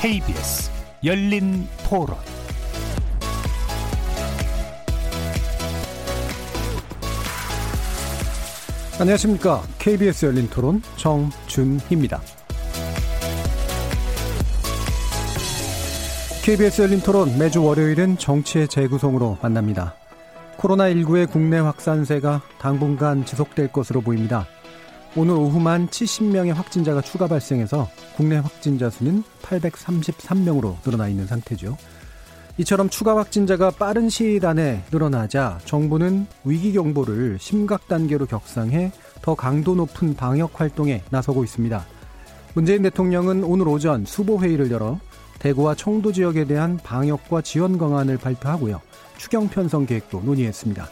KBS 열린 토론 안녕하십니까. KBS 열린 토론 정준희입니다. KBS 열린 토론 매주 월요일은 정치의 재구성으로 만납니다. 코로나19의 국내 확산세가 당분간 지속될 것으로 보입니다. 오늘 오후만 70명의 확진자가 추가 발생해서 국내 확진자 수는 833명으로 늘어나 있는 상태죠. 이처럼 추가 확진자가 빠른 시일 안에 늘어나자 정부는 위기 경보를 심각 단계로 격상해 더 강도 높은 방역 활동에 나서고 있습니다. 문재인 대통령은 오늘 오전 수보 회의를 열어 대구와 청도 지역에 대한 방역과 지원 강안을 발표하고요. 추경 편성 계획도 논의했습니다.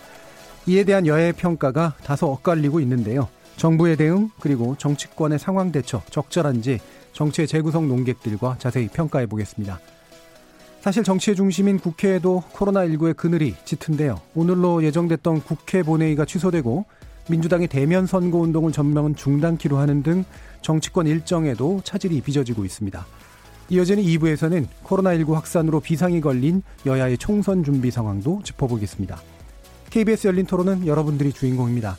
이에 대한 여야의 평가가 다소 엇갈리고 있는데요. 정부의 대응 그리고 정치권의 상황 대처 적절한지 정치의 재구성 논객들과 자세히 평가해 보겠습니다. 사실 정치의 중심인 국회에도 코로나19의 그늘이 짙은데요. 오늘로 예정됐던 국회 본회의가 취소되고 민주당이 대면 선거 운동을 전면 중단키로 하는 등 정치권 일정에도 차질이 빚어지고 있습니다. 이어지는 2부에서는 코로나19 확산으로 비상이 걸린 여야의 총선 준비 상황도 짚어보겠습니다. KBS 열린 토론은 여러분들이 주인공입니다.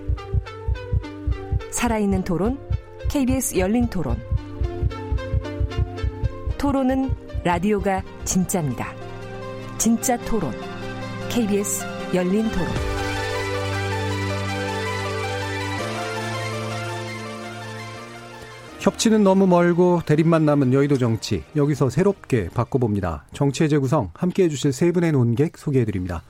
살아있는 토론, KBS 열린 토론. 토론은 라디오가 진짜입니다. 진짜 토론, KBS 열린 토론. 협치는 너무 멀고 대립만 남은 여의도 정치. 여기서 새롭게 바꿔봅니다. 정치의 재구성 함께 해 주실 세 분의 논객 소개해 드립니다.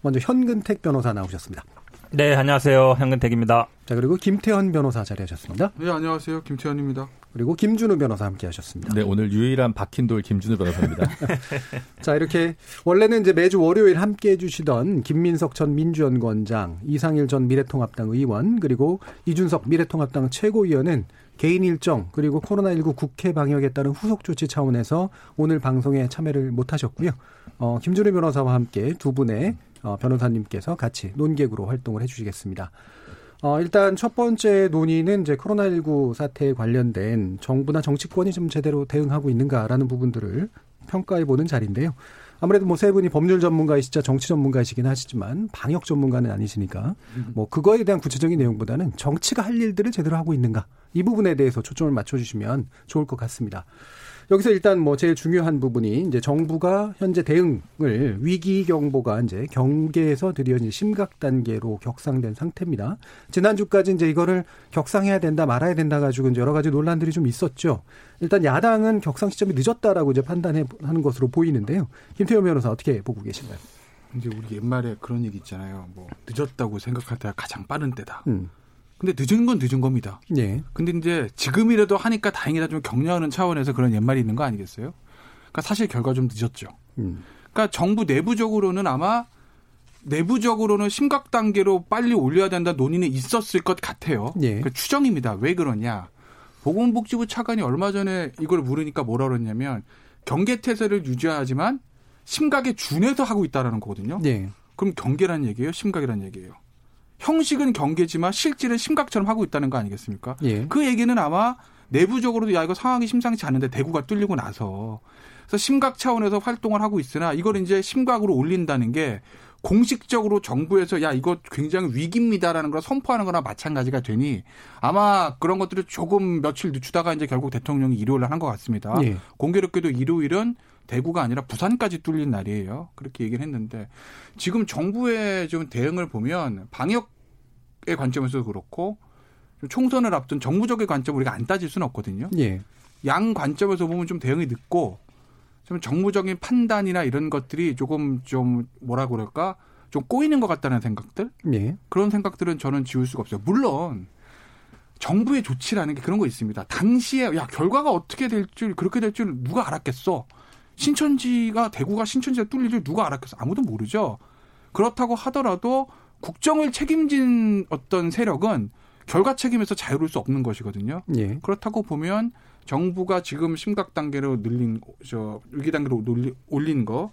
먼저 현근택 변호사 나오셨습니다. 네, 안녕하세요. 현근택입니다. 자, 그리고 김태현 변호사 자리하셨습니다. 네, 안녕하세요. 김태현입니다. 그리고 김준우 변호사 함께 하셨습니다. 네, 오늘 유일한 박힌돌 김준우 변호사입니다. 자, 이렇게 원래는 이제 매주 월요일 함께 해주시던 김민석 전 민주연구원장, 이상일 전 미래통합당 의원, 그리고 이준석 미래통합당 최고위원은 개인 일정 그리고 코로나19 국회 방역에 따른 후속 조치 차원에서 오늘 방송에 참여를 못 하셨고요. 어, 김준우 변호사와 함께 두 분의 어, 변호사님께서 같이 논객으로 활동을 해주시겠습니다. 어, 일단 첫 번째 논의는 이제 코로나19 사태에 관련된 정부나 정치권이 좀 제대로 대응하고 있는가라는 부분들을 평가해 보는 자리인데요. 아무래도 뭐 세 분이 법률 전문가이시자 정치 전문가이시긴 하시지만 방역 전문가는 아니시니까 뭐 그거에 대한 구체적인 내용보다는 정치가 할 일들을 제대로 하고 있는가 이 부분에 대해서 초점을 맞춰주시면 좋을 것 같습니다. 여기서 일단 뭐 제일 중요한 부분이 이제 정부가 현재 대응을 위기 경보가 이제 경계에서 드디어 이제 심각 단계로 격상된 상태입니다. 지난주까지 이제 이거를 격상해야 된다 말아야 된다 가지고 이제 여러 가지 논란들이 좀 있었죠. 일단 야당은 격상 시점이 늦었다라고 이제 판단해 하는 것으로 보이는데요. 김태호 변호사 어떻게 보고 계신가요? 이제 우리 옛말에 그런 얘기 있잖아요. 뭐 늦었다고 생각할 때가 가장 빠른 때다. 음. 근데 늦은 건 늦은 겁니다. 예. 근데 이제 지금이라도 하니까 다행이다 좀 격려하는 차원에서 그런 옛말이 있는 거 아니겠어요? 그러니까 사실 결과 좀 늦었죠. 음. 그러니까 정부 내부적으로는 아마 내부적으로는 심각 단계로 빨리 올려야 된다 논의는 있었을 것 같아요. 예. 그 추정입니다. 왜 그러냐? 보건복지부 차관이 얼마 전에 이걸 물으니까 뭐라 그랬냐면 경계 태세를 유지하지만 심각에 준해서 하고 있다라는 거거든요. 예. 그럼 경계란 얘기예요? 심각이란 얘기예요? 형식은 경계지만 실질은 심각처럼 하고 있다는 거 아니겠습니까? 예. 그 얘기는 아마 내부적으로도 야 이거 상황이 심상치 않은데 대구가 뚫리고 나서 그래서 심각 차원에서 활동을 하고 있으나 이걸 이제 심각으로 올린다는 게 공식적으로 정부에서 야 이거 굉장히 위기입니다라는 걸 선포하는 거나 마찬가지가 되니 아마 그런 것들을 조금 며칠 늦추다가 이제 결국 대통령이 일요일 날한 것 같습니다. 예. 공교롭게도 일요일은 대구가 아니라 부산까지 뚫린 날이에요. 그렇게 얘기를 했는데 지금 정부의 좀 대응을 보면 방역의 관점에서도 그렇고 총선을 앞둔 정부적인 관점 우리가 안 따질 수는 없거든요. 예. 양 관점에서 보면 좀 대응이 늦고 좀 정부적인 판단이나 이런 것들이 조금 좀 뭐라 그럴까 좀 꼬이는 것 같다는 생각들 예. 그런 생각들은 저는 지울 수가 없어요. 물론 정부의 조치라는 게 그런 거 있습니다. 당시에 야 결과가 어떻게 될 줄 그렇게 될 줄 누가 알았겠어. 신천지가 대구가 신천지가 뚫릴 줄 누가 알았겠어? 아무도 모르죠. 그렇다고 하더라도 국정을 책임진 어떤 세력은 결과 책임에서 자유로울 수 없는 것이거든요. 예. 그렇다고 보면 정부가 지금 심각 단계로 늘린 저 위기 단계로 올린 거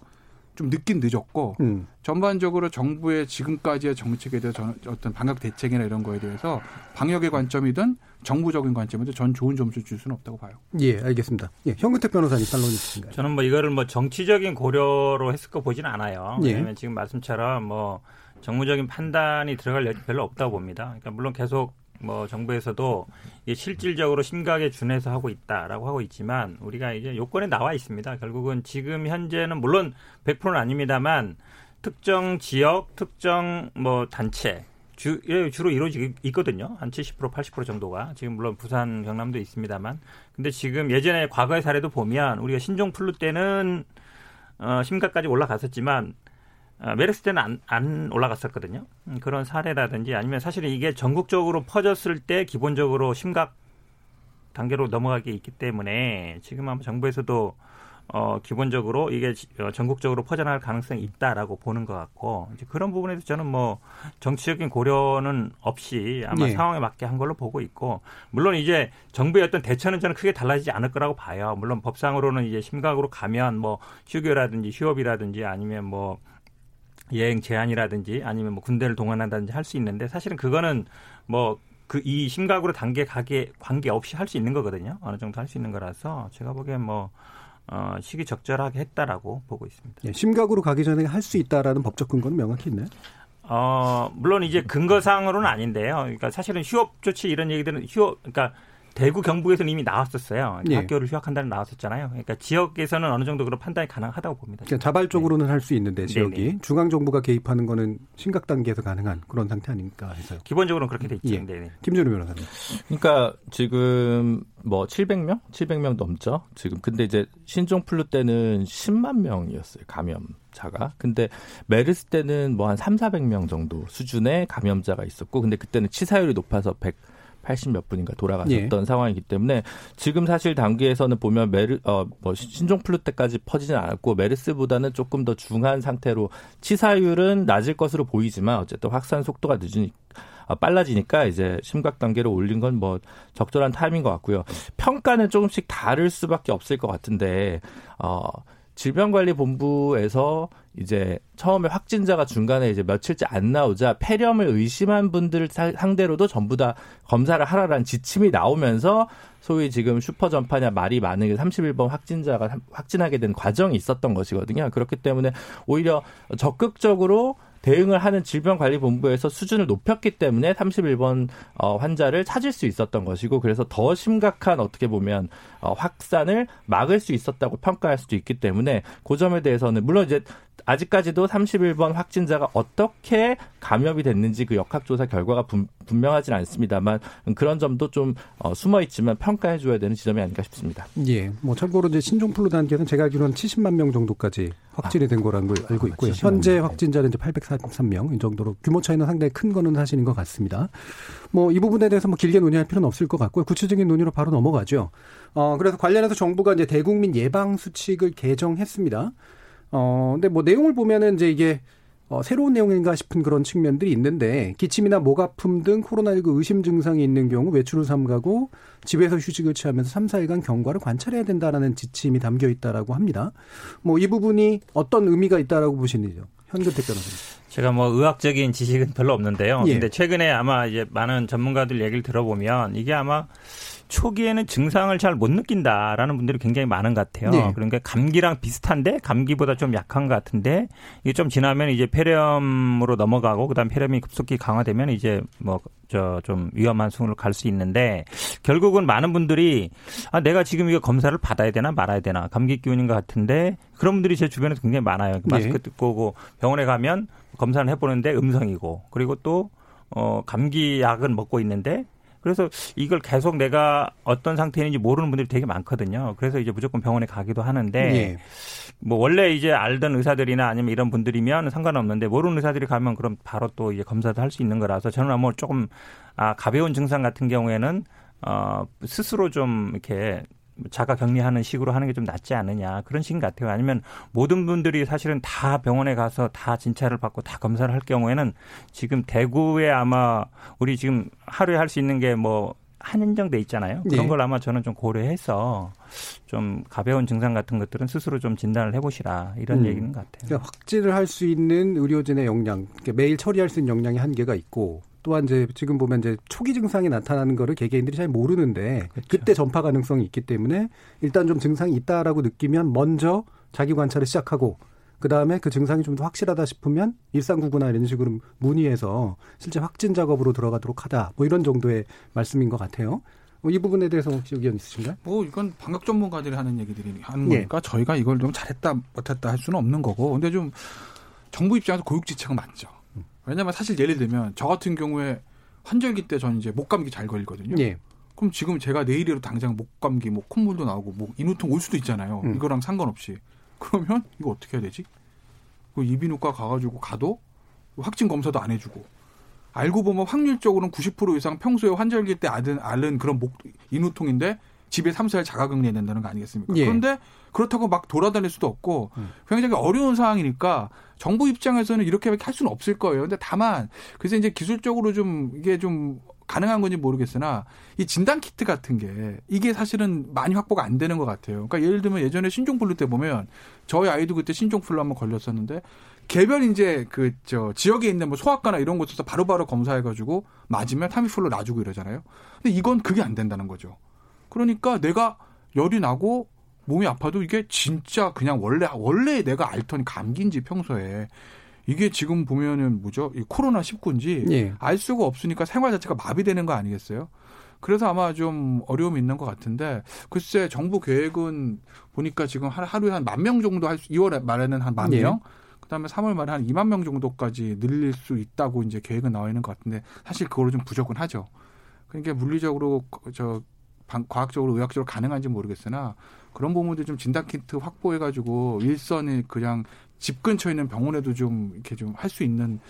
좀 늦긴 늦었고 음. 전반적으로 정부의 지금까지의 정책에 대해서 전- 어떤 방역 대책이나 이런 거에 대해서 방역의 관점이든 정부적인 관점이든 전 좋은 점수를 줄 수는 없다고 봐요. 예, 알겠습니다. 예, 현근택 변호사님 반론 있으신가요? 저는 뭐 이거를 뭐 정치적인 고려로 했을 거 보지는 않아요. 예. 왜냐하면 지금 말씀처럼 뭐 정무적인 판단이 들어갈 여지 별로 없다고 봅니다. 그러니까 물론 계속 뭐 정부에서도 이게 실질적으로 심각에 준해서 하고 있다라고 하고 있지만 우리가 이제 요건에 나와 있습니다. 결국은 지금 현재는 물론 100%는 아닙니다만 특정 지역, 특정 뭐 단체 주, 예, 주로 이루어지고 있거든요. 한 70%, 80% 정도가. 지금 물론 부산, 경남도 있습니다만. 근데 지금 예전에 과거의 사례도 보면 우리가 신종 플루 때는 어, 심각까지 올라갔었지만 어, 메르스 때는 안, 안 올라갔었거든요. 음, 그런 사례라든지 아니면 사실은 이게 전국적으로 퍼졌을 때 기본적으로 심각 단계로 넘어가게 있기 때문에 지금 아마 정부에서도 어, 기본적으로 이게 지- 어, 전국적으로 퍼져나갈 가능성이 있다라고 보는 것 같고 이제 그런 부분에서 저는 뭐 정치적인 고려는 없이 아마 예. 상황에 맞게 한 걸로 보고 있고 물론 이제 정부의 어떤 대처는 저는 크게 달라지지 않을 거라고 봐요. 물론 법상으로는 이제 심각으로 가면 뭐 휴교라든지 휴업이라든지 아니면 뭐 여행 제한이라든지 아니면 뭐 군대를 동원한다든지 할 수 있는데 사실은 그거는 뭐 그 이 심각으로 단계 가게 관계 없이 할 수 있는 거거든요. 어느 정도 할 수 있는 거라서 제가 보기엔 뭐 어, 시기 적절하게 했다라고 보고 있습니다. 예, 심각으로 가기 전에 할 수 있다라는 법적 근거는 명확히 있나요? 어, 물론 이제 근거상으로는 아닌데요. 그러니까 사실은 휴업 조치 이런 얘기들은 휴업, 그러니까 대구 경북에서는 이미 나왔었어요. 예. 학교를 휴학한다는 나왔었잖아요. 그러니까 지역에서는 어느 정도 그런 판단이 가능하다고 봅니다. 그러니까 자발적으로는 할수 있는데 지역이 네네. 중앙 정부가 개입하는 거는 심각 단계에서 가능한 그런 상태 아닌가 해서요. 기본적으로는 그렇게 돼 있죠. 예. 네, 네. 김준우 변호사님. 그러니까 지금 뭐 700명, 700명 넘죠. 지금 근데 이제 신종 플루 때는 10만 명이었어요 감염자가. 근데 메르스 때는 뭐 한 3, 400명 정도 수준의 감염자가 있었고, 근데 그때는 치사율이 높아서 180 몇 분인가 돌아가셨던 상황이기 때문에 지금 사실 단계에서는 보면 메르 어뭐 신종 플루 때까지 퍼지진 않았고 메르스보다는 조금 더 중한 상태로 치사율은 낮을 것으로 보이지만 어쨌든 확산 속도가 늦으니까. 아, 빨라지니까 이제 심각 단계로 올린 건 뭐 적절한 타임인 것 같고요. 평가는 조금씩 다를 수밖에 없을 것 같은데 어 질병관리본부에서 이제 처음에 확진자가 중간에 이제 며칠째 안 나오자 폐렴을 의심한 분들 사- 상대로도 전부 다 검사를 하라라는 지침이 나오면서 소위 지금 슈퍼 전파냐 말이 많은 31번 확진자가 삼- 확진하게 된 과정이 있었던 것이거든요. 그렇기 때문에 오히려 적극적으로 대응을 하는 질병관리본부에서 수준을 높였기 때문에 31번 어, 환자를 찾을 수 있었던 것이고 그래서 더 심각한 어떻게 보면 어, 확산을 막을 수 있었다고 평가할 수도 있기 때문에 그 점에 대해서는 물론 이제 아직까지도 31번 확진자가 어떻게 감염이 됐는지 그 역학조사 결과가 분, 분명하지는 않습니다만 그런 점도 좀 어, 숨어 있지만 평가해 줘야 되는 지점이 아닌가 싶습니다. 예, 뭐 참고로 이제 신종플루 단계는 제가 알기로는 70만 명 정도까지 확진이 된 거라는 걸 알고 있고요. 70만 현재 명. 확진자는 이제 843명 이 정도로 규모 차이는 상당히 큰 거는 사실인 것 같습니다. 뭐 이 부분에 대해서 뭐 길게 논의할 필요는 없을 것 같고요. 구체적인 논의로 바로 넘어가죠. 어 그래서 관련해서 정부가 이제 대국민 예방 수칙을 개정했습니다. 어 근데 뭐 내용을 보면은 이제 이게 어, 새로운 내용인가 싶은 그런 측면들이 있는데 기침이나 목 아픔 등 코로나19 의심 증상이 있는 경우 외출을 삼가고 집에서 휴식을 취하면서 3, 4일간 경과를 관찰해야 된다라는 지침이 담겨 있다라고 합니다. 뭐 이 부분이 어떤 의미가 있다라고 보시는지요? 현근택 변호사님. 제가 뭐 의학적인 지식은 별로 없는데요. 예. 근데 최근에 아마 이제 많은 전문가들 얘기를 들어보면 이게 아마 초기에는 증상을 잘 못 느낀다라는 분들이 굉장히 많은 것 같아요. 네. 그러니까 감기랑 비슷한데 감기보다 좀 약한 것 같은데 이게 좀 지나면 이제 폐렴으로 넘어가고 그다음 폐렴이 급속히 강화되면 이제 뭐 저 좀 위험한 순으로 갈 수 있는데 결국은 많은 분들이 아 내가 지금 이거 검사를 받아야 되나 말아야 되나 감기 기운인 것 같은데 그런 분들이 제 주변에 굉장히 많아요. 마스크 듣고 오고 병원에 가면 검사를 해보는데 음성이고 그리고 또 어, 감기 약은 먹고 있는데 그래서 이걸 계속 내가 어떤 상태인지 모르는 분들이 되게 많거든요. 그래서 이제 무조건 병원에 가기도 하는데 예. 뭐 원래 이제 알던 의사들이나 아니면 이런 분들이면 상관없는데 모르는 의사들이 가면 그럼 바로 또 이제 검사도 할 수 있는 거라서 저는 아마 조금 아 가벼운 증상 같은 경우에는 어 스스로 좀 이렇게 자가 격리하는 식으로 하는 게 좀 낫지 않느냐 그런 식 같아요. 아니면 모든 분들이 사실은 다 병원에 가서 다 진찰을 받고 다 검사를 할 경우에는 지금 대구에 아마 우리 지금 하루에 할 수 있는 게 뭐 한인정돼 있잖아요. 그런 예. 걸 아마 저는 좀 고려해서 좀 가벼운 증상 같은 것들은 스스로 좀 진단을 해보시라 이런 음. 얘기인 것 같아요. 그러니까 확진을 할 수 있는 의료진의 역량, 그러니까 매일 처리할 수 있는 역량이 한계가 있고 또한 이제 지금 보면 이제 초기 증상이 나타나는 거를 개개인들이 잘 모르는데 그렇죠. 그때 전파 가능성이 있기 때문에 일단 좀 증상이 있다라고 느끼면 먼저 자기 관찰을 시작하고 그 다음에 그 증상이 좀 더 확실하다 싶으면 일상구구나 이런 식으로 문의해서 실제 확진 작업으로 들어가도록 하다. 뭐 이런 정도의 말씀인 것 같아요. 어, 이 부분에 대해서 혹시 의견 있으신가요? 뭐 이건 방역 전문가들이 하는 얘기들이 하는 예. 거니까 저희가 이걸 좀 잘했다 못했다 할 수는 없는 거고 근데 좀 정부 입장에서 고육지책은 맞죠. 왜냐하면 사실 예를 들면 저 같은 경우에 환절기 때 저는 이제 목감기 잘 걸리거든요. 예. 그럼 지금 제가 내일이라도 당장 목감기, 뭐 콧물도 나오고 뭐 인후통 올 수도 있잖아요. 음. 이거랑 상관없이 그러면 이거 어떻게 해야 되지? 그 이비인후과 가가지고 가도 확진 검사도 안 해주고 알고 보면 확률적으로는 90% 이상 평소에 환절기 때 앓은, 앓은 그런 목 인후통인데 집에 3, 4일 자가격리해야 된다는 거 아니겠습니까? 예. 그런데 그렇다고 막 돌아다닐 수도 없고 음. 굉장히 어려운 상황이니까 정부 입장에서는 이렇게밖에 할 수는 없을 거예요. 근데 다만 그래서 이제 기술적으로 좀 이게 좀 가능한 건지 모르겠으나 이 진단 키트 같은 게 이게 사실은 많이 확보가 안 되는 것 같아요. 그러니까 예를 들면 예전에 신종플루 때 보면 저희 아이도 그때 신종플루 한번 걸렸었는데 개별 이제 그 저 지역에 있는 뭐 소아과나 이런 곳에서 바로바로 검사해가지고 맞으면 타미플루 놔주고 이러잖아요. 근데 이건 그게 안 된다는 거죠. 그러니까 내가 열이 나고 몸이 아파도 이게 진짜 그냥 원래 원래 내가 앓던 감기인지 평소에 이게 지금 보면은 뭐죠? 이 코로나 19인지 예. 알 수가 없으니까 생활 자체가 마비되는 거 아니겠어요? 그래서 아마 좀 어려움이 있는 것 같은데 글쎄 정부 계획은 보니까 지금 하- 하루에 한 만 명 정도 할 수, 2월 말에는 한만 예. 명, 그다음에 3월 말에 한 2만 명 정도까지 늘릴 수 있다고 이제 계획은 나와 있는 것 같은데 사실 그거로 좀 부족은 하죠. 그러니까 물리적으로 저 방- 과학적으로 의학적으로 가능한지 모르겠으나 그런 부분들 좀 진단 키트 확보해가지고 일선에 그냥 집 근처에 있는 병원에도 좀 이렇게 좀 할 수 있는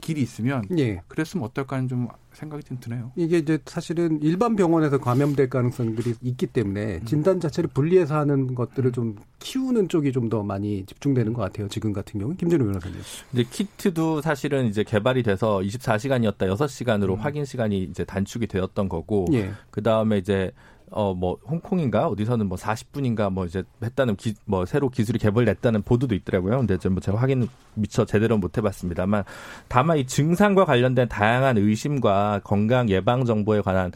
길이 있으면 예. 그랬으면 어떨까 하는 좀 생각이 좀 드네요. 이게 이제 사실은 일반 병원에서 감염될 가능성들이 있기 때문에 진단 자체를 분리해서 하는 것들을 좀 키우는 쪽이 좀 더 많이 집중되는 것 같아요. 지금 같은 경우는 김준호 변호사님. 이제 키트도 사실은 이제 개발이 돼서 24시간이었다 6시간으로 음. 확인 시간이 이제 단축이 되었던 거고 예. 그 다음에 이제 어 뭐 홍콩인가 어디서는 뭐 40분인가 뭐 이제 했다는 기, 뭐 새로 기술이 개발됐다는 보도도 있더라고요. 근데 좀 뭐 제가 확인 미처 제대로 못 해봤습니다만 다만 이 증상과 관련된 다양한 의심과 건강 예방 정보에 관한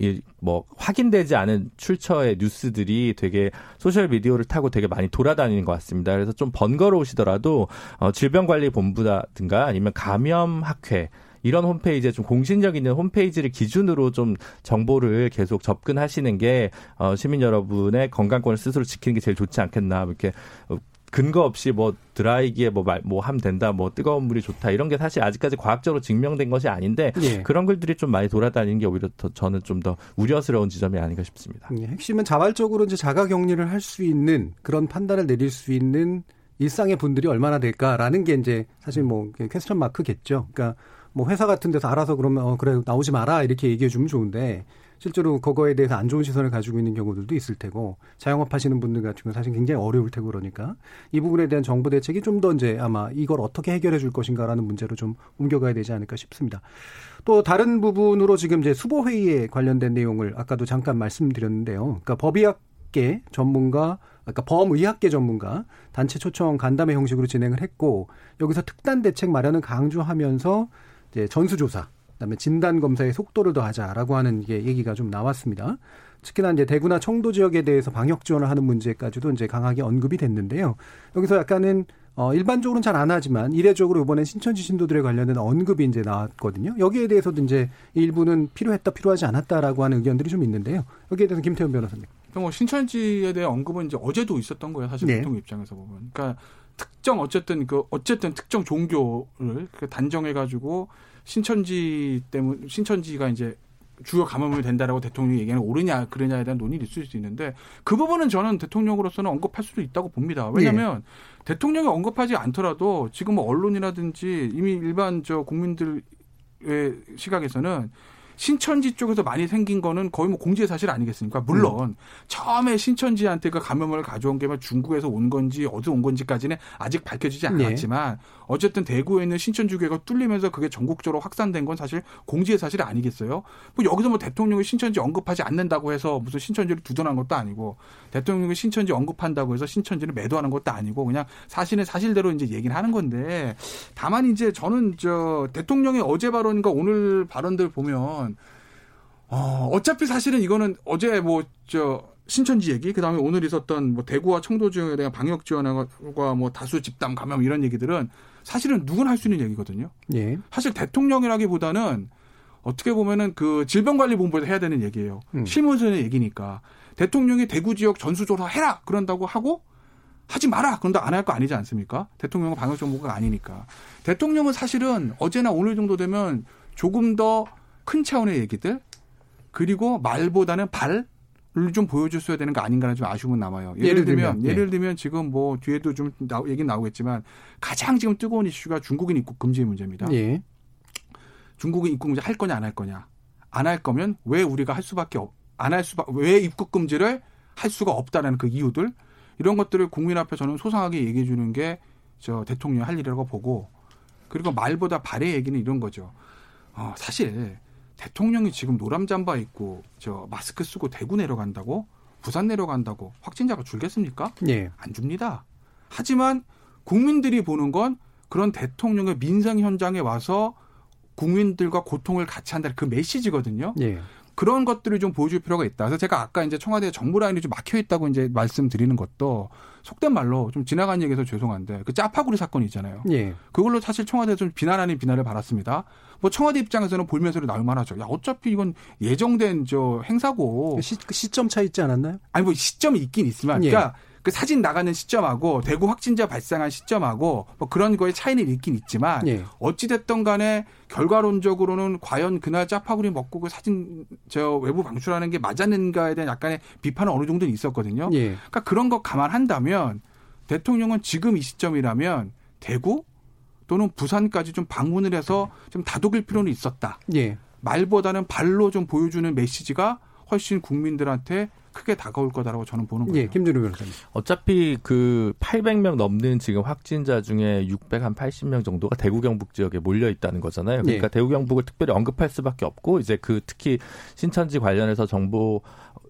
이 뭐 확인되지 않은 출처의 뉴스들이 되게 소셜 미디어를 타고 되게 많이 돌아다니는 것 같습니다. 그래서 좀 번거로우시더라도 어, 질병관리본부라든가 아니면 감염학회 이런 홈페이지에 좀 공신력 있는 홈페이지를 기준으로 좀 정보를 계속 접근하시는 게 어, 시민 여러분의 건강권을 스스로 지키는 게 제일 좋지 않겠나 이렇게 어, 근거 없이 뭐 드라이기에 뭐말뭐 하면 된다 뭐 뜨거운 물이 좋다 이런 게 사실 아직까지 과학적으로 증명된 것이 아닌데 예. 그런 글들이 좀 많이 돌아다니는 게 오히려 더 저는 좀 더 우려스러운 지점이 아닌가 싶습니다. 예, 핵심은 자발적으로 이제 자가 격리를 할 수 있는 그런 판단을 내릴 수 있는 일상의 분들이 얼마나 될까라는 게 이제 사실 뭐 퀘스천 마크겠죠. 그러니까 뭐 회사 같은 데서 알아서 그러면 어 그래 나오지 마라 이렇게 얘기해 주면 좋은데 실제로 그거에 대해서 안 좋은 시선을 가지고 있는 경우들도 있을 테고 자영업 하시는 분들 같은 경우는 사실 굉장히 어려울 테고 그러니까 이 부분에 대한 정부 대책이 좀 더 이제 아마 이걸 어떻게 해결해 줄 것인가라는 문제로 좀 옮겨가야 되지 않을까 싶습니다. 또 다른 부분으로 지금 이제 수보 회의에 관련된 내용을 아까도 잠깐 말씀드렸는데요. 그러니까 법의학계 전문가 아까 범의학계 전문가 단체 초청 간담회 형식으로 진행을 했고 여기서 특단 대책 마련을 강조하면서 이제 전수조사 그다음에 진단 검사의 속도를 더하자라고 하는 게 얘기가 좀 나왔습니다. 특히나 이제 대구나 청도 지역에 대해서 방역 지원을 하는 문제까지도 이제 강하게 언급이 됐는데요. 여기서 약간은 어 일반적으로는 잘 안 하지만 이례적으로 이번에 신천지 신도들에 관련된 언급이 이제 나왔거든요. 여기에 대해서도 이제 일부는 필요했다 필요하지 않았다라고 하는 의견들이 좀 있는데요. 여기에 대해서 김태훈 변호사님. 뭐 신천지에 대한 언급은 이제 어제도 있었던 거예요. 사실 네. 보통 입장에서 보면. 그러니까 특정 어쨌든 그 어쨌든 특정 종교를 그 단정해 가지고 신천지 때문 신천지가 이제 주요 감염이 된다라고 대통령이 얘기하는 게 옳으냐 그러냐에 대한 논의는 있을 수 있는데 그 부분은 저는 대통령으로서는 언급할 수도 있다고 봅니다. 왜냐하면 대통령이 언급하지 않더라도 지금 뭐 언론이라든지 이미 일반 저 국민들의 시각에서는 신천지 쪽에서 많이 생긴 거는 거의 뭐 공지의 사실 아니겠습니까? 물론 음. 처음에 신천지한테 그 감염을 가져온 게 중국에서 온 건지 어디서 온 건지까지는 아직 밝혀지지 네. 않았지만 네. 어쨌든 대구에 있는 신천지교회가 뚫리면서 그게 전국적으로 확산된 건 사실 공지의 사실이 아니겠어요? 뭐 여기서 뭐 대통령이 신천지 언급하지 않는다고 해서 무슨 신천지를 두둔한 것도 아니고 대통령이 신천지 언급한다고 해서 신천지를 매도하는 것도 아니고 그냥 사실은 사실대로 이제 얘기를 하는 건데 다만 이제 저는 저 대통령의 어제 발언과 오늘 발언들 보면 어, 어차피 사실은 이거는 어제 뭐 저 신천지 얘기, 그 다음에 오늘 있었던 뭐 대구와 청도 지역에 대한 방역 지원과 뭐 다수 집단 감염 이런 얘기들은 사실은 누구나 할 수 있는 얘기거든요. 예. 사실 대통령이라기보다는 어떻게 보면은 그 질병관리본부에서 해야 되는 얘기예요. 음. 실무선의 얘기니까 대통령이 대구 지역 전수조사 해라 그런다고 하고 하지 마라 그런다 안 할 거 아니지 않습니까? 대통령은 방역 정보가 아니니까 대통령은 사실은 어제나 오늘 정도 되면 조금 더 큰 차원의 얘기들 그리고 말보다는 발. 을 좀 보여줬어야 되는 거 아닌가라는 좀 아쉬움은 남아요. 예를, 예를 들면, 들면, 예를 들면 지금 뭐 뒤에도 좀 나, 얘기 나오겠지만 가장 지금 뜨거운 이슈가 중국인 입국 금지의 문제입니다. 예. 중국인 입국 금지 할 거냐 안 할 거냐. 안 할 거면 왜 우리가 할 수밖에 없, 안할 수밖, 왜 입국 금지를 할 수가 없다라는 그 이유들 이런 것들을 국민 앞에 저는 소상하게 얘기해 주는 게 저 대통령 할 일이라고 보고 그리고 말보다 발의 얘기는 이런 거죠. 어, 사실 대통령이 지금 노람 잠바 입고 저 마스크 쓰고 대구 내려간다고 부산 내려간다고 확진자가 줄겠습니까? 예. 안 줍니다. 하지만 국민들이 보는 건 그런 대통령의 민생 현장에 와서 국민들과 고통을 같이 한다는 그 메시지거든요. 예. 그런 것들을 좀 보여줄 필요가 있다. 그래서 제가 아까 이제 청와대 정부 라인이 좀 막혀 있다고 이제 말씀드리는 것도 속된 말로 좀 지나간 얘기해서 죄송한데 그 짜파구리 사건이 있잖아요. 예. 그걸로 사실 청와대에서 좀 비난 아닌 비난을 받았습니다. 뭐 청와대 입장에서는 볼면서로 나올 만하죠. 야 어차피 이건 예정된 저 행사고 시, 그 시점 차 있지 않았나요? 아니 뭐 시점이 있긴 있지만, 예. 그러니까 그 사진 나가는 시점하고 대구 확진자 발생한 시점하고 뭐 그런 거에 차이는 있긴 있지만 예. 어찌 됐던 간에 결과론적으로는 과연 그날 짜파구리 먹고 그 사진 저 외부 방출하는 게 맞았는가에 대한 약간의 비판은 어느 정도는 있었거든요. 예. 그러니까 그런 거 감안한다면 대통령은 지금 이 시점이라면 대구 또는 부산까지 좀 방문을 해서 좀 다독일 필요는 있었다. 예. 말보다는 발로 좀 보여주는 메시지가 훨씬 국민들한테 크게 다가올 거다라고 저는 보는 거예요. 예, 김준우 변호사님. 어차피 그 800명 넘는 지금 확진자 중에 680명 정도가 대구 경북 지역에 몰려 있다는 거잖아요. 그러니까 예. 대구 경북을 특별히 언급할 수밖에 없고 이제 그 특히 신천지 관련해서 정보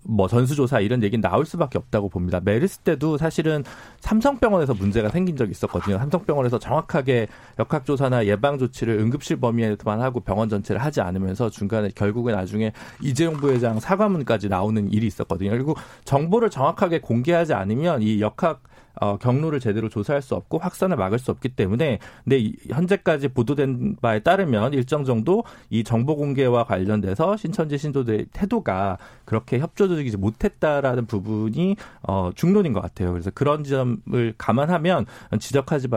뭐 전수조사 이런 얘기는 나올 수밖에 없다고 봅니다. 메르스 때도 사실은 삼성병원에서 문제가 생긴 적이 있었거든요. 삼성병원에서 정확하게 역학조사나 예방 조치를 응급실 범위에만 하고 병원 전체를 하지 않으면서 중간에 결국에 나중에 이재용 부회장 사과문까지 나오는 일이 있었거든요. 그리고 정보를 정확하게 공개하지 않으면 이 역학 어, 경로를 제대로 조사할 수 없고 확산을 막을 수 없기 때문에 근데 현재까지 보도된 바에 따르면 일정 정도 이 정보 공개와 관련돼서 신천지 신도들의 태도가 그렇게 협조적이지 못했다라는 부분이 어, 중론인 것 같아요. 그래서 그런 점을 감안하면 지적하지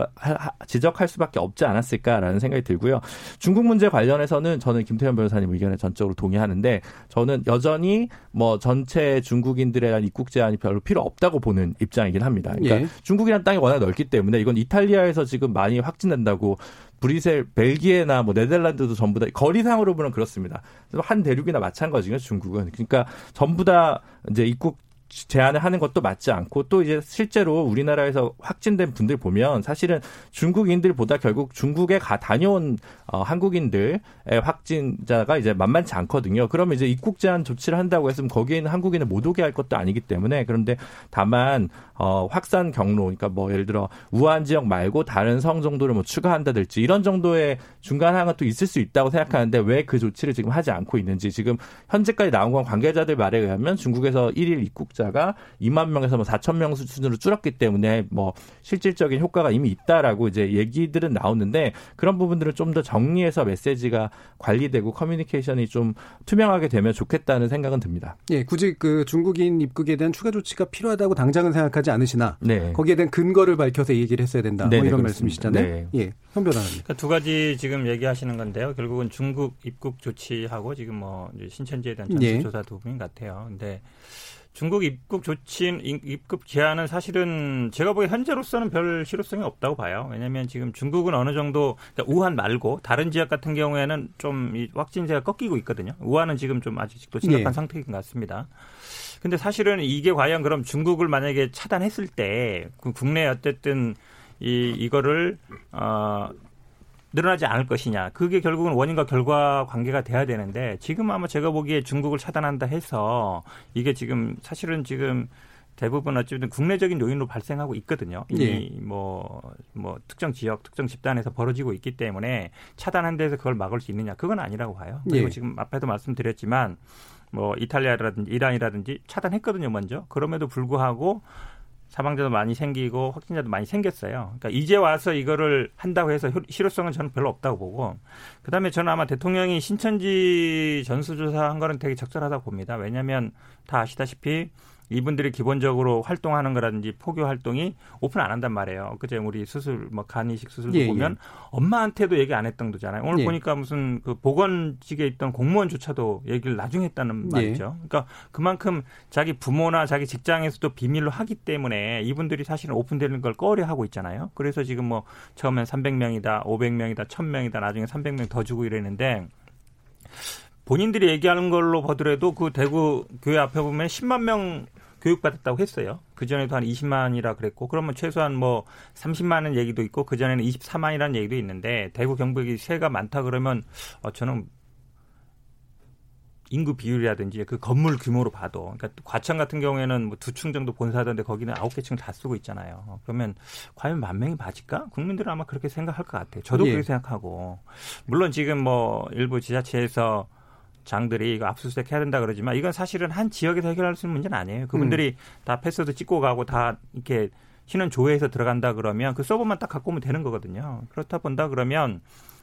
지적할 수밖에 없지 않았을까라는 생각이 들고요. 중국 문제 관련해서는 저는 김태현 변호사님 의견에 전적으로 동의하는데 저는 여전히 뭐 전체 중국인들에 대한 입국 제한이 별로 필요 없다고 보는 입장이긴 합니다. 그러니까 예. 중국이란 땅이 워낙 넓기 때문에 이건 이탈리아에서 지금 많이 확진된다고 브리셀, 벨기에나 뭐 네덜란드도 전부 다 거리상으로 보면 그렇습니다. 한 대륙이나 마찬가지죠 중국은. 그러니까 전부 다 이제 입국 제한을 하는 것도 맞지 않고 또 이제 실제로 우리나라에서 확진된 분들 보면 사실은 중국인들보다 결국 중국에 가 다녀온 어, 한국인들의 확진자가 이제 만만치 않거든요. 그러면 이제 입국 제한 조치를 한다고 했으면 거기에 있는 한국인을 못 오게 할 것도 아니기 때문에 그런데 다만 어, 확산 경로, 그러니까 뭐 예를 들어 우한 지역 말고 다른 성 정도를 뭐 추가한다든지 이런 정도의 중간 항은 또 있을 수 있다고 생각하는데 왜 그 조치를 지금 하지 않고 있는지 지금 현재까지 나온 건 관계자들 말에 의하면 중국에서 일일 입국자 숫자가 2만 명에서 뭐 4천 명 수준으로 줄었기 때문에 뭐 실질적인 효과가 이미 있다라고 이제 얘기들은 나오는데 그런 부분들을 좀 더 정리해서 메시지가 관리되고 커뮤니케이션이 좀 투명하게 되면 좋겠다는 생각은 듭니다. 예, 굳이 그 중국인 입국에 대한 추가 조치가 필요하다고 당장은 생각하지 않으시나 네. 거기에 대한 근거를 밝혀서 얘기를 했어야 된다. 뭐 이런 그렇습니다. 말씀이시잖아요. 네. 예, 현 변호사님. 그러니까 두 가지 지금 얘기하시는 건데요. 결국은 중국 입국 조치하고 지금 뭐 신천지에 대한 전수조사 예. 부분 같아요. 근데 중국 입국 조치, 입국 제한은 사실은 제가 보기에 현재로서는 별 실효성이 없다고 봐요. 왜냐하면 지금 중국은 어느 정도 그러니까 우한 말고 다른 지역 같은 경우에는 좀 확진세가 꺾이고 있거든요. 우한은 지금 좀 아직도 심각한 예. 상태인 것 같습니다. 근데 사실은 이게 과연 그럼 중국을 만약에 차단했을 때그 국내 어쨌든 이 이거를 어 늘어나지 않을 것이냐. 그게 결국은 원인과 결과 관계가 돼야 되는데 지금 아마 제가 보기에 중국을 차단한다 해서 이게 지금 사실은 지금 대부분 어쨌든 국내적인 요인으로 발생하고 있거든요. 이미 예. 뭐, 뭐, 특정 지역, 특정 집단에서 벌어지고 있기 때문에 차단한 데서 그걸 막을 수 있느냐. 그건 아니라고 봐요. 그리고 예. 지금 앞에도 말씀드렸지만 뭐 이탈리아라든지 이란이라든지 차단했거든요, 먼저. 그럼에도 불구하고 사망자도 많이 생기고 확진자도 많이 생겼어요. 그러니까 이제 와서 이거를 한다고 해서 실효성은 저는 별로 없다고 보고 그다음에 저는 아마 대통령이 신천지 전수조사한 거는 되게 적절하다고 봅니다. 왜냐하면 다 아시다시피 이분들이 기본적으로 활동하는 거라든지 포교 활동이 오픈 안 한단 말이에요. 그제 우리 수술 뭐 간 이식 수술도 예, 보면 예. 엄마한테도 얘기 안 했던 거잖아요. 오늘 예. 보니까 무슨 그 보건직에 있던 공무원조차도 얘기를 나중에 했다는 예. 말이죠. 그러니까 그만큼 자기 부모나 자기 직장에서도 비밀로 하기 때문에 이분들이 사실은 오픈되는 걸 꺼려 하고 있잖아요. 그래서 지금 뭐 처음엔 300명이다, 500명이다, 1000명이다, 나중에 300명 더 주고 이랬는데 본인들이 얘기하는 걸로 보더라도 그 대구 교회 앞에 보면 10만 명 교육받았다고 했어요. 그전에도 한 20만이라 그랬고 그러면 최소한 뭐 30만은 얘기도 있고 그전에는 24만이라는 얘기도 있는데 대구 경북이 세가 많다 그러면 어 저는 인구 비율이라든지 그 건물 규모로 봐도 그러니까 과천 같은 경우에는 뭐 두 층 정도 본사던데 거기는 아홉 개 층 다 쓰고 있잖아요. 그러면 과연 만 명이 맞을까? 국민들은 아마 그렇게 생각할 것 같아요. 저도 예. 그렇게 생각하고 물론 지금 뭐 일부 지자체에서 장들이 이거 압수수색 해야 된다 그러지만 이건 사실은 한 지역에서 해결할 수 있는 문제는 아니에요. 그분들이 음. 다 패스도 찍고 가고 다 이렇게 신원 조회해서 들어간다 그러면 그 서버만 딱 갖고 오면 되는 거거든요. 그렇다 본다 그러면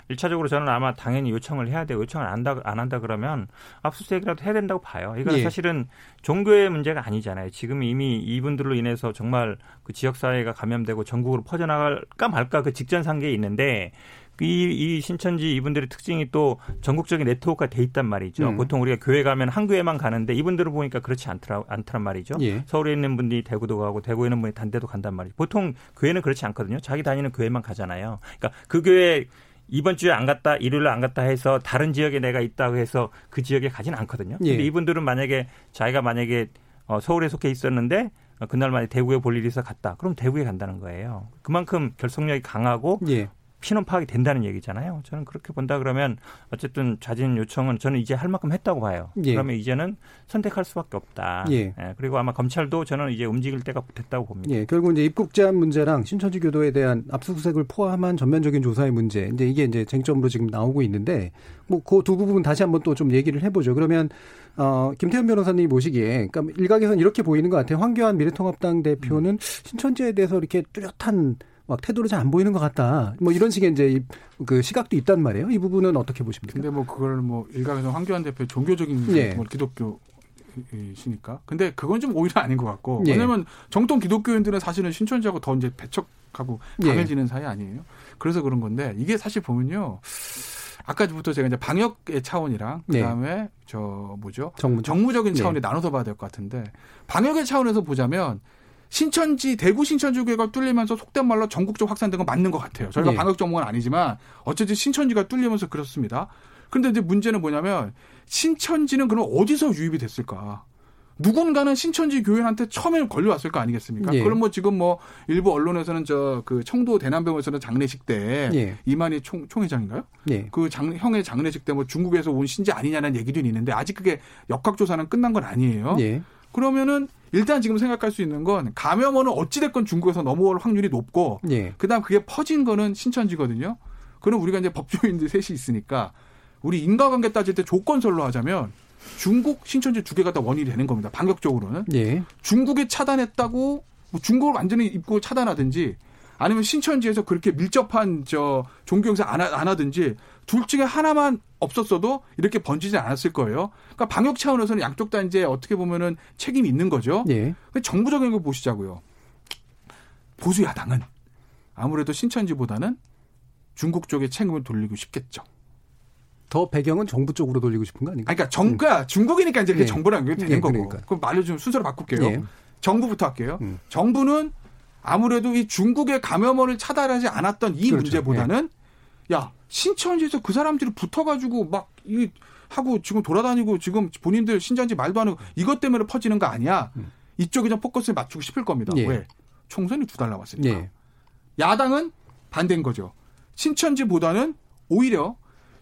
일차적으로 저는 아마 당연히 요청을 해야 되고 요청을 안 한다, 안 한다 그러면 압수수색이라도 해야 된다고 봐요. 이건 예. 사실은 종교의 문제가 아니잖아요. 지금 이미 이분들로 인해서 정말 그 지역사회가 감염되고 전국으로 퍼져나갈까 말까 그 직전 상계에 있는데 이, 이 신천지 이분들의 특징이 또 전국적인 네트워크가 돼 있단 말이죠. 음. 보통 우리가 교회 가면 한 교회만 가는데 이분들을 보니까 그렇지 않더라, 않더란 말이죠. 예. 서울에 있는 분들이 대구도 가고 대구에 있는 분이 단대도 간단 말이죠. 보통 교회는 그렇지 않거든요. 자기 다니는 교회만 가잖아요. 그러니까 그 교회 이번 주에 안 갔다, 일요일에 안 갔다 해서 다른 지역에 내가 있다고 해서 그 지역에 가지는 않거든요. 예. 근데 이분들은 만약에 자기가 만약에 어, 서울에 속해 있었는데 그날 만에 대구에 볼 일이 있어 갔다. 그럼 대구에 간다는 거예요. 그만큼 결속력이 강하고 예. 신원 파악이 된다는 얘기잖아요. 저는 그렇게 본다 그러면 어쨌든 자진 요청은 저는 이제 할 만큼 했다고 봐요. 예. 그러면 이제는 선택할 수밖에 없다. 예. 예. 그리고 아마 검찰도 저는 이제 움직일 때가 됐다고 봅니다. 예. 결국 이제 입국 제한 문제랑 신천지 교도에 대한 압수수색을 포함한 전면적인 조사의 문제. 이제 이게 이제 쟁점으로 지금 나오고 있는데 뭐 그 두 부분 다시 한번 또 좀 얘기를 해보죠. 그러면 어, 김태현 변호사님이 보시기에, 그러니까 일각에서는 이렇게 보이는 것 같아요. 황교안 미래통합당 대표는 음. 신천지에 대해서 이렇게 뚜렷한 막 태도를 잘안 보이는 것 같다. 뭐 이런 식의 이제 그 시각도 있단 말이에요. 이 부분은 어떻게 보십니까? 근데 뭐 그걸 뭐 일각에서 황교안 대표 종교적인 예. 뭐 기독교 이시니까. 근데 그건 좀 오히려 아닌 것 같고. 예. 왜냐면 정통 기독교인들은 사실은 신천지하고 더 이제 배척하고 예. 강해지는 예. 사이 아니에요. 그래서 그런 건데 이게 사실 보면요. 아까부터 제가 이제 방역의 차원이랑 네. 그다음에 네. 저 뭐죠? 정무적? 정무적인 차원이 네. 나눠서 봐야 될 것 같은데 방역의 차원에서 보자면 신천지 대구 신천지교회가 뚫리면서 속된 말로 전국적 확산된 건 맞는 것 같아요. 저희가 네. 방역 전문은 아니지만 어쨌든 신천지가 뚫리면서 그렇습니다. 그런데 이제 문제는 뭐냐면 신천지는 그럼 어디서 유입이 됐을까? 누군가는 신천지 교회한테 처음에 걸려왔을 거 아니겠습니까? 예. 그럼 뭐 지금 뭐 일부 언론에서는 저 그 청도 대남병원에서는 장례식 때 예. 이만희 총, 총회장인가요? 예. 그 장, 형의 장례식 때 뭐 중국에서 온 신지 아니냐는 얘기도 있는데 아직 그게 역학조사는 끝난 건 아니에요. 예. 그러면은 일단 지금 생각할 수 있는 건 감염원은 어찌됐건 중국에서 넘어올 확률이 높고 예. 그다음 그게 퍼진 거는 신천지거든요. 그럼 우리가 이제 법조인들 셋이 있으니까 우리 인과관계 따질 때 조건설로 하자면 중국 신천지 두 개가 다 원인이 되는 겁니다. 반격적으로는 예. 중국에 차단했다고 뭐 중국을 완전히 입고 차단하든지 아니면 신천지에서 그렇게 밀접한 저 종교 행사 안, 안 하든지 둘 중에 하나만 없었어도 이렇게 번지지 않았을 거예요. 그러니까 방역 차원에서는 양쪽 다 이제 어떻게 보면은 책임이 있는 거죠. 예. 정부적인 거 보시자고요. 보수 야당은 아무래도 신천지보다는 중국 쪽에 책임을 돌리고 싶겠죠. 더 배경은 정부 쪽으로 돌리고 싶은 거 아닌가? 아니, 그러니까 정가 중국이니까 이제 예. 정부랑 연결이 되는 예, 거고. 그러니까. 그럼 말로 좀 순서를 바꿀게요. 예. 정부부터 할게요. 음. 정부는 아무래도 이 중국의 감염원을 차단하지 않았던 이 그렇죠. 문제보다는 야 신천지에서 그 사람들이 붙어가지고 막 이 하고 지금 돌아다니고 지금 본인들 신천지 말도 안 하고 이것 때문에 퍼지는 거 아니야. 이쪽에 좀 포커스를 맞추고 싶을 겁니다. 음. 예. 왜? 총선이 두 달 남았으니까. 예. 야당은 반대인 거죠. 신천지보다는 오히려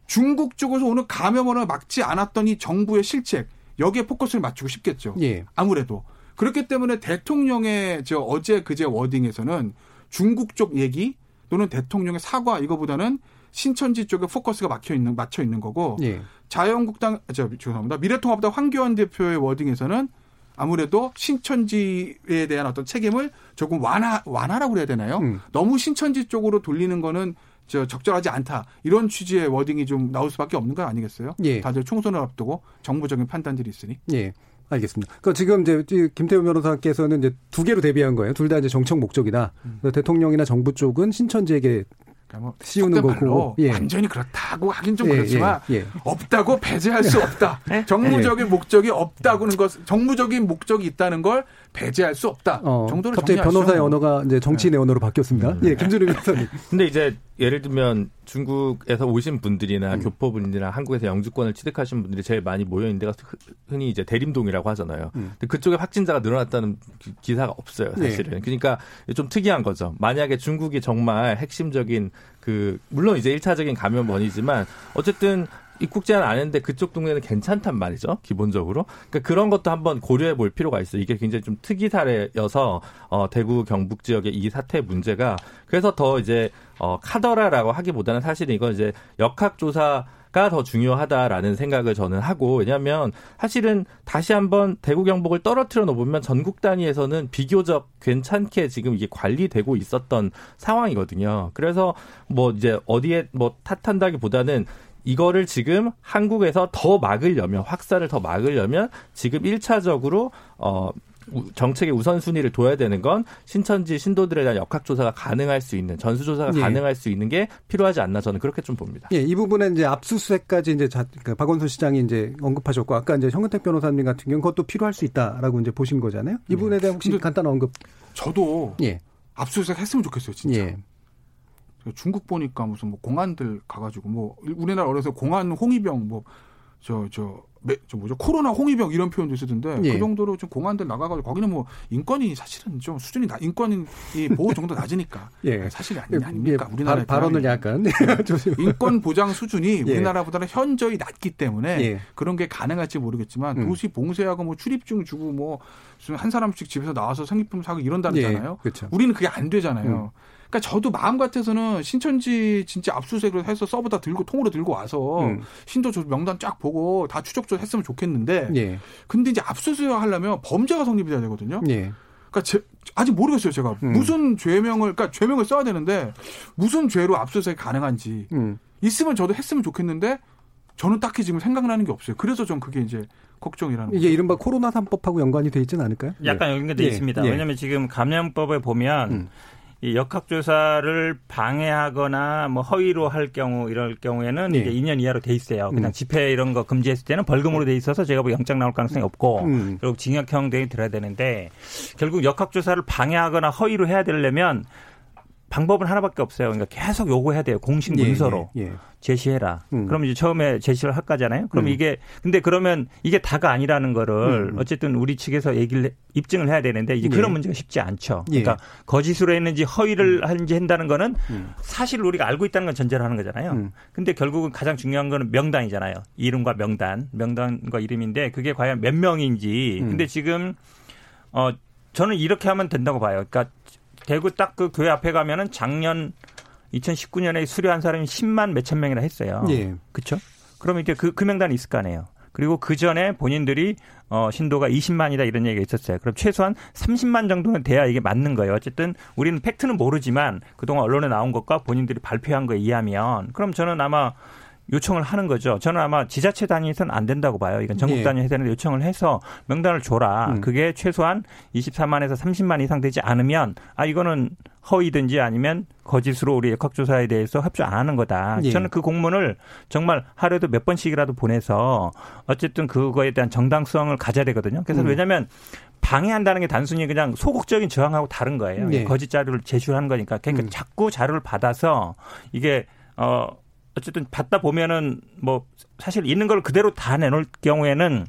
중국 쪽에서 오는 감염원을 막지 않았던 이 정부의 실책 여기에 포커스를 맞추고 싶겠죠. 예. 아무래도 그렇기 때문에 대통령의 저 어제 그제 워딩에서는 중국 쪽 얘기 또는 대통령의 사과 이거보다는 신천지 쪽에 포커스가 막혀 있는 맞춰 있는 거고 예. 자유한국당 저 죄송합니다 미래통합당 황교안 대표의 워딩에서는 아무래도 신천지에 대한 어떤 책임을 조금 완화 완화라고 그래야 되나요? 음. 너무 신천지 쪽으로 돌리는 거는 저 적절하지 않다 이런 취지의 워딩이 좀 나올 수밖에 없는 거 아니겠어요? 예. 다들 총선을 앞두고 정부적인 판단들이 있으니. 예. 알겠습니다. 그 지금 이제 이 김태우 변호사께서는 이제 두 개로 대비한 거예요. 둘 다 이제 정책 목적이다. 음. 대통령이나 정부 쪽은 신천지에게 그러니까 뭐 씌우는 거고, 예. 완전히 그렇다고 하긴 좀 예, 그렇지만 예, 예. 없다고 배제할 수 없다. 정무적인 목적이 없다고는 것, 정무적인 목적이 있다는 걸 배제할 수 없다. 어, 정도로 갑자기. 변호사의 언어가 이제 정치인의 언어로 바뀌었습니다. 예, 김준우 변호사님. 근데 이제 예를 들면 중국에서 오신 분들이나 음. 교포분들이나 한국에서 영주권을 취득하신 분들이 제일 많이 모여 있는 데가 흔- 흔히 이제 대림동이라고 하잖아요. 음. 근데 그쪽에 확진자가 늘어났다는 기- 기사가 없어요, 네. 사실은. 그러니까 좀 특이한 거죠. 만약에 중국이 정말 핵심적인 그 물론 이제 1차적인 감염원이지만 어쨌든 입국 제한 안 했는데 그쪽 동네는 괜찮단 말이죠. 기본적으로. 그러니까 그런 것도 한번 고려해 볼 필요가 있어요. 이게 굉장히 좀 특이 사례여서 어, 대구 경북 지역의 이 사태 문제가 그래서 더 이제 어, 카더라라고 하기보다는 사실은 이건 이제 역학조사 가 더 중요하다라는 생각을 저는 하고 왜냐하면 사실은 다시 한번 대구 경북을 떨어뜨려 놓으면 전국 단위에서는 비교적 괜찮게 지금 이게 관리되고 있었던 상황이거든요. 그래서 뭐 이제 어디에 뭐 탓한다기보다는 이거를 지금 한국에서 더 막으려면 확산을 더 막으려면 지금 1차적으로 어 우- 정책의 우선순위를 둬야 되는 건 신천지 신도들에 대한 역학조사가 가능할 수 있는 전수조사가 예. 가능할 수 있는 게 필요하지 않나 저는 그렇게 좀 봅니다. 예, 이 부분은 이제 압수수색까지 이제 자, 그 박원순 시장이 이제 언급하셨고 아까 이제 형은택 변호사님 같은 경우는 그것도 필요할 수 있다라고 이제 보신 거잖아요. 이 부분에 대한 혹시 간단한 언급. 저도 예. 압수수색 했으면 좋겠어요, 진짜. 예. 중국 보니까 무슨 뭐 공안들 가가지고 뭐 우리나라 어려서 공안 홍위병 뭐 저 저 저 뭐죠 코로나 홍위병 이런 표현도 쓰던데 예. 그 정도로 좀 공안들 나가가지고 거기는 뭐 인권이 사실은 좀 수준이 나 인권이 보호 정도 낮으니까 예. 사실이 아니, 예, 아닙니까 예, 우리나라 발- 발언을 약간 조심. 인권 보장 수준이 예. 우리나라보다는 현저히 낮기 때문에 예. 그런 게 가능할지 모르겠지만 음. 도시 봉쇄하고 뭐 출입증 주고 뭐 한 사람씩 집에서 나와서 생리품 사고 이런다잖아요. 예, 그렇죠. 우리는 그게 안 되잖아요. 음. 그러니까 저도 마음 같아서는 신천지 진짜 압수수색을 해서 서버 다 들고 통으로 들고 와서 음. 신도 저 명단 쫙 보고 다 추적조 했으면 좋겠는데 예. 근데 이제 압수수색 하려면 범죄가 성립이 돼야 되거든요. 예. 그러니까 제- 아직 모르겠어요 제가 음. 무슨 죄명을 그러니까 죄명을 써야 되는데 무슨 죄로 압수수색 이 가능한지 음. 있으면 저도 했으면 좋겠는데 저는 딱히 지금 생각나는 게 없어요. 그래서 전 그게 이제 걱정이라는 이게 이른바 코로나 3법하고 연관이 돼 있지는 않을까요? 약간 연결돼 예. 있습니다. 예. 왜냐하면 지금 감염법에 보면 음. 이 역학조사를 방해하거나 뭐 허위로 할 경우 이럴 경우에는 예. 이게 2년 이하로 돼 있어요. 그냥 음. 집회 이런 거 금지했을 때는 벌금으로 돼 있어서 제가 뭐 영장 나올 가능성이 없고 음. 그리고 징역형 등이 들어야 되는데 결국 역학조사를 방해하거나 허위로 해야 되려면 방법은 하나밖에 없어요. 그러니까 계속 요구해야 돼요. 공식 예, 문서로 예, 예. 제시해라. 음. 그럼 이제 처음에 제시를 할 거잖아요. 그럼 음. 이게 근데 그러면 이게 다가 아니라는 거를 음. 어쨌든 우리 측에서 얘기를 해- 입증을 해야 되는데 이제 예. 그런 문제가 쉽지 않죠. 예. 그러니까 거짓으로 했는지 허위를 했는지 한다는 거는 음. 사실을 우리가 알고 있다는 건 전제를 하는 거잖아요. 음. 근데 결국은 가장 중요한 거는 명단이잖아요. 이름과 명단, 명단과 이름인데 그게 과연 몇 명인지. 음. 근데 지금 어 저는 이렇게 하면 된다고 봐요. 그러니까 대구 딱 그 교회 앞에 가면은 작년 2019년에 수료한 사람이 10만 몇천 명이나 했어요. 예. 그렇죠? 그럼 이제 그, 그 명단이 있을 거 아니에요. 그리고 그 전에 본인들이 어 신도가 20만이다 이런 얘기가 있었어요. 그럼 최소한 30만 정도는 돼야 이게 맞는 거예요. 어쨌든 우리는 팩트는 모르지만 그동안 언론에 나온 것과 본인들이 발표한 거 이해하면 그럼 저는 아마 요청을 하는 거죠. 저는 아마 지자체 단위에서는 안 된다고 봐요. 이건 전국 예. 단위에서 되는데 요청을 해서 명단을 줘라. 음. 그게 최소한 24만에서 30만 이상 되지 않으면 아 이거는 허위든지 아니면 거짓으로 우리 역학조사에 대해서 협조 안 하는 거다. 예. 저는 그 공문을 정말 하루에도 몇 번씩이라도 보내서 어쨌든 그거에 대한 정당성을 가져야 되거든요. 그래서 음. 왜냐하면 방해한다는 게 단순히 그냥 소극적인 저항하고 다른 거예요. 예. 거짓 자료를 제출하는 거니까. 그러니까 음. 자꾸 자료를 받아서 이게 어 어쨌든 받다 보면은 뭐 사실 있는 걸 그대로 다 내놓을 경우에는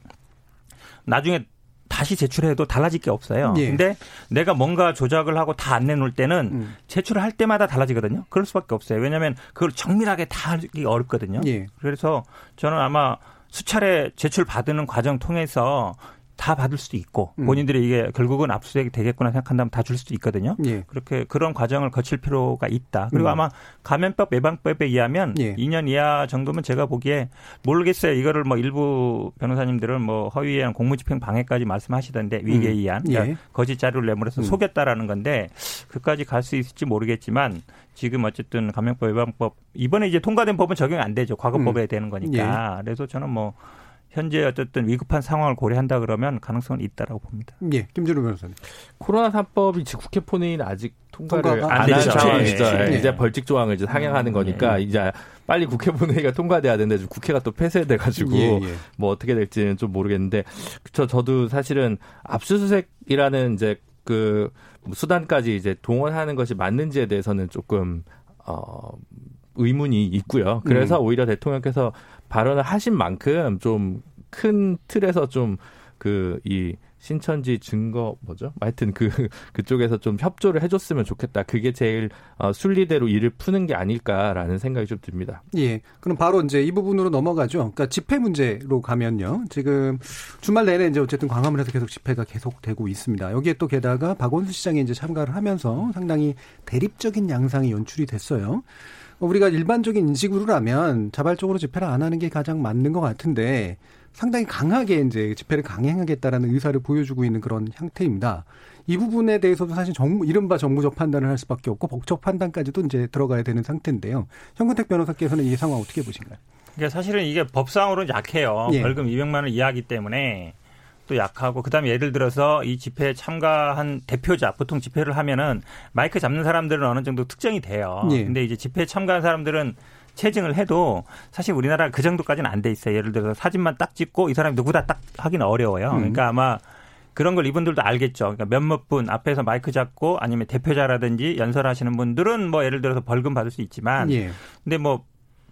나중에 다시 제출해도 달라질 게 없어요. 예. 근데 내가 뭔가 조작을 하고 다 안 내놓을 때는 음. 제출을 할 때마다 달라지거든요. 그럴 수밖에 없어요. 왜냐하면 그걸 정밀하게 다 하기 어렵거든요. 예. 그래서 저는 아마 수차례 제출 받는 과정 통해서 다 받을 수도 있고 음. 본인들이 이게 결국은 압수수색이 되겠구나 생각한다면 다 줄 수도 있거든요. 예. 그렇게 그런 과정을 거칠 필요가 있다. 그리고 음. 아마 감염법 예방법에 의하면 예. 2년 이하 정도면 제가 보기에 모르겠어요. 이거를 뭐 일부 변호사님들은 뭐 허위에 의한 공무집행 방해까지 말씀하시던데 위계에 음. 의한 예. 그러니까 거짓 자료를 내물어서 음. 속였다라는 건데 그까지 갈 수 있을지 모르겠지만 지금 어쨌든 감염법 예방법 이번에 이제 통과된 법은 적용이 안 되죠. 과거법에 음. 되는 거니까. 그래서 저는 뭐 현재 어쨌든 위급한 상황을 고려한다 그러면 가능성은 있다라고 봅니다. 예. 김준우 변호사님. 코로나 3법이 지금 국회 본회의는 아직 통과를 통과가 안안한 됐죠. 상황이죠. 예. 예. 이제 벌칙 조항을 이제 상향하는 거니까 이제 빨리 국회 본회의가 통과돼야 되는데 지금 국회가 또 폐쇄돼 가지고 예, 예. 뭐 어떻게 될지는 좀 모르겠는데 저 저도 사실은 압수수색이라는 이제 그 수단까지 이제 동원하는 것이 맞는지에 대해서는 조금 어 의문이 있고요. 그래서 음. 오히려 대통령께서 발언을 하신 만큼 좀 큰 틀에서 좀그이 신천지 증거 뭐죠? 하여튼 그 그쪽에서 좀 협조를 해줬으면 좋겠다. 그게 제일 어, 순리대로 일을 푸는 게 아닐까라는 생각이 좀 듭니다. 예. 그럼 바로 이제 이 부분으로 넘어가죠. 그러니까 집회 문제로 가면요. 지금 주말 내내 이제 어쨌든 광화문에서 계속 집회가 계속되고 있습니다. 여기에 또 게다가 박원순 시장이 이제 참가를 하면서 상당히 대립적인 양상이 연출이 됐어요. 우리가 일반적인 인식으로라면 자발적으로 집회를 안 하는 게 가장 맞는 것 같은데 상당히 강하게 이제 집회를 강행하겠다라는 의사를 보여주고 있는 그런 형태입니다. 이 부분에 대해서도 사실 정부, 이른바 정부적 판단을 할 수밖에 없고 법적 판단까지도 이제 들어가야 되는 상태인데요. 현근택 변호사께서는 이 상황 어떻게 보신가요? 그러니까 사실은 이게 법상으로는 약해요. 예. 벌금 200만 원 이하기 때문에 또 약하고 그다음에 예를 들어서 이 집회에 참가한 대표자 보통 집회를 하면은 마이크 잡는 사람들은 어느 정도 특정이 돼요. 예. 근데 이제 집회에 참가한 사람들은 체증을 해도 사실 우리나라 그 정도까지는 안 돼 있어요. 예를 들어서 사진만 딱 찍고 이 사람이 누구다 딱 하기는 어려워요. 음. 그러니까 아마 그런 걸 이분들도 알겠죠. 그러니까 몇몇 분 앞에서 마이크 잡고 아니면 대표자라든지 연설하시는 분들은 뭐 예를 들어서 벌금 받을 수 있지만 예. 근데 뭐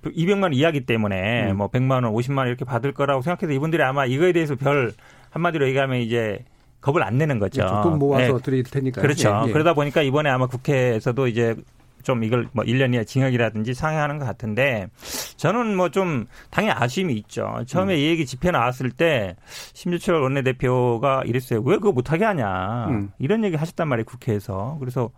200만 원 이하기 때문에 음. 뭐 100만 원, 50만 원 이렇게 받을 거라고 생각해서 이분들이 아마 이거에 대해서 별 한마디로 얘기하면 이제 겁을 안 내는 거죠. 그렇죠. 돈 모아서 네. 드릴 테니까. 그렇죠. 예, 예. 그러다 보니까 이번에 아마 국회에서도 이제 좀 이걸 뭐 1년 이하 징역이라든지 상향하는 것 같은데 저는 뭐 좀 당연히 아쉬움이 있죠. 처음에 음. 이 얘기 집회 나왔을 때 심재철 원내대표가 이랬어요. 왜 그거 못하게 하냐. 음. 이런 얘기 하셨단 말이에요. 국회에서. 그래서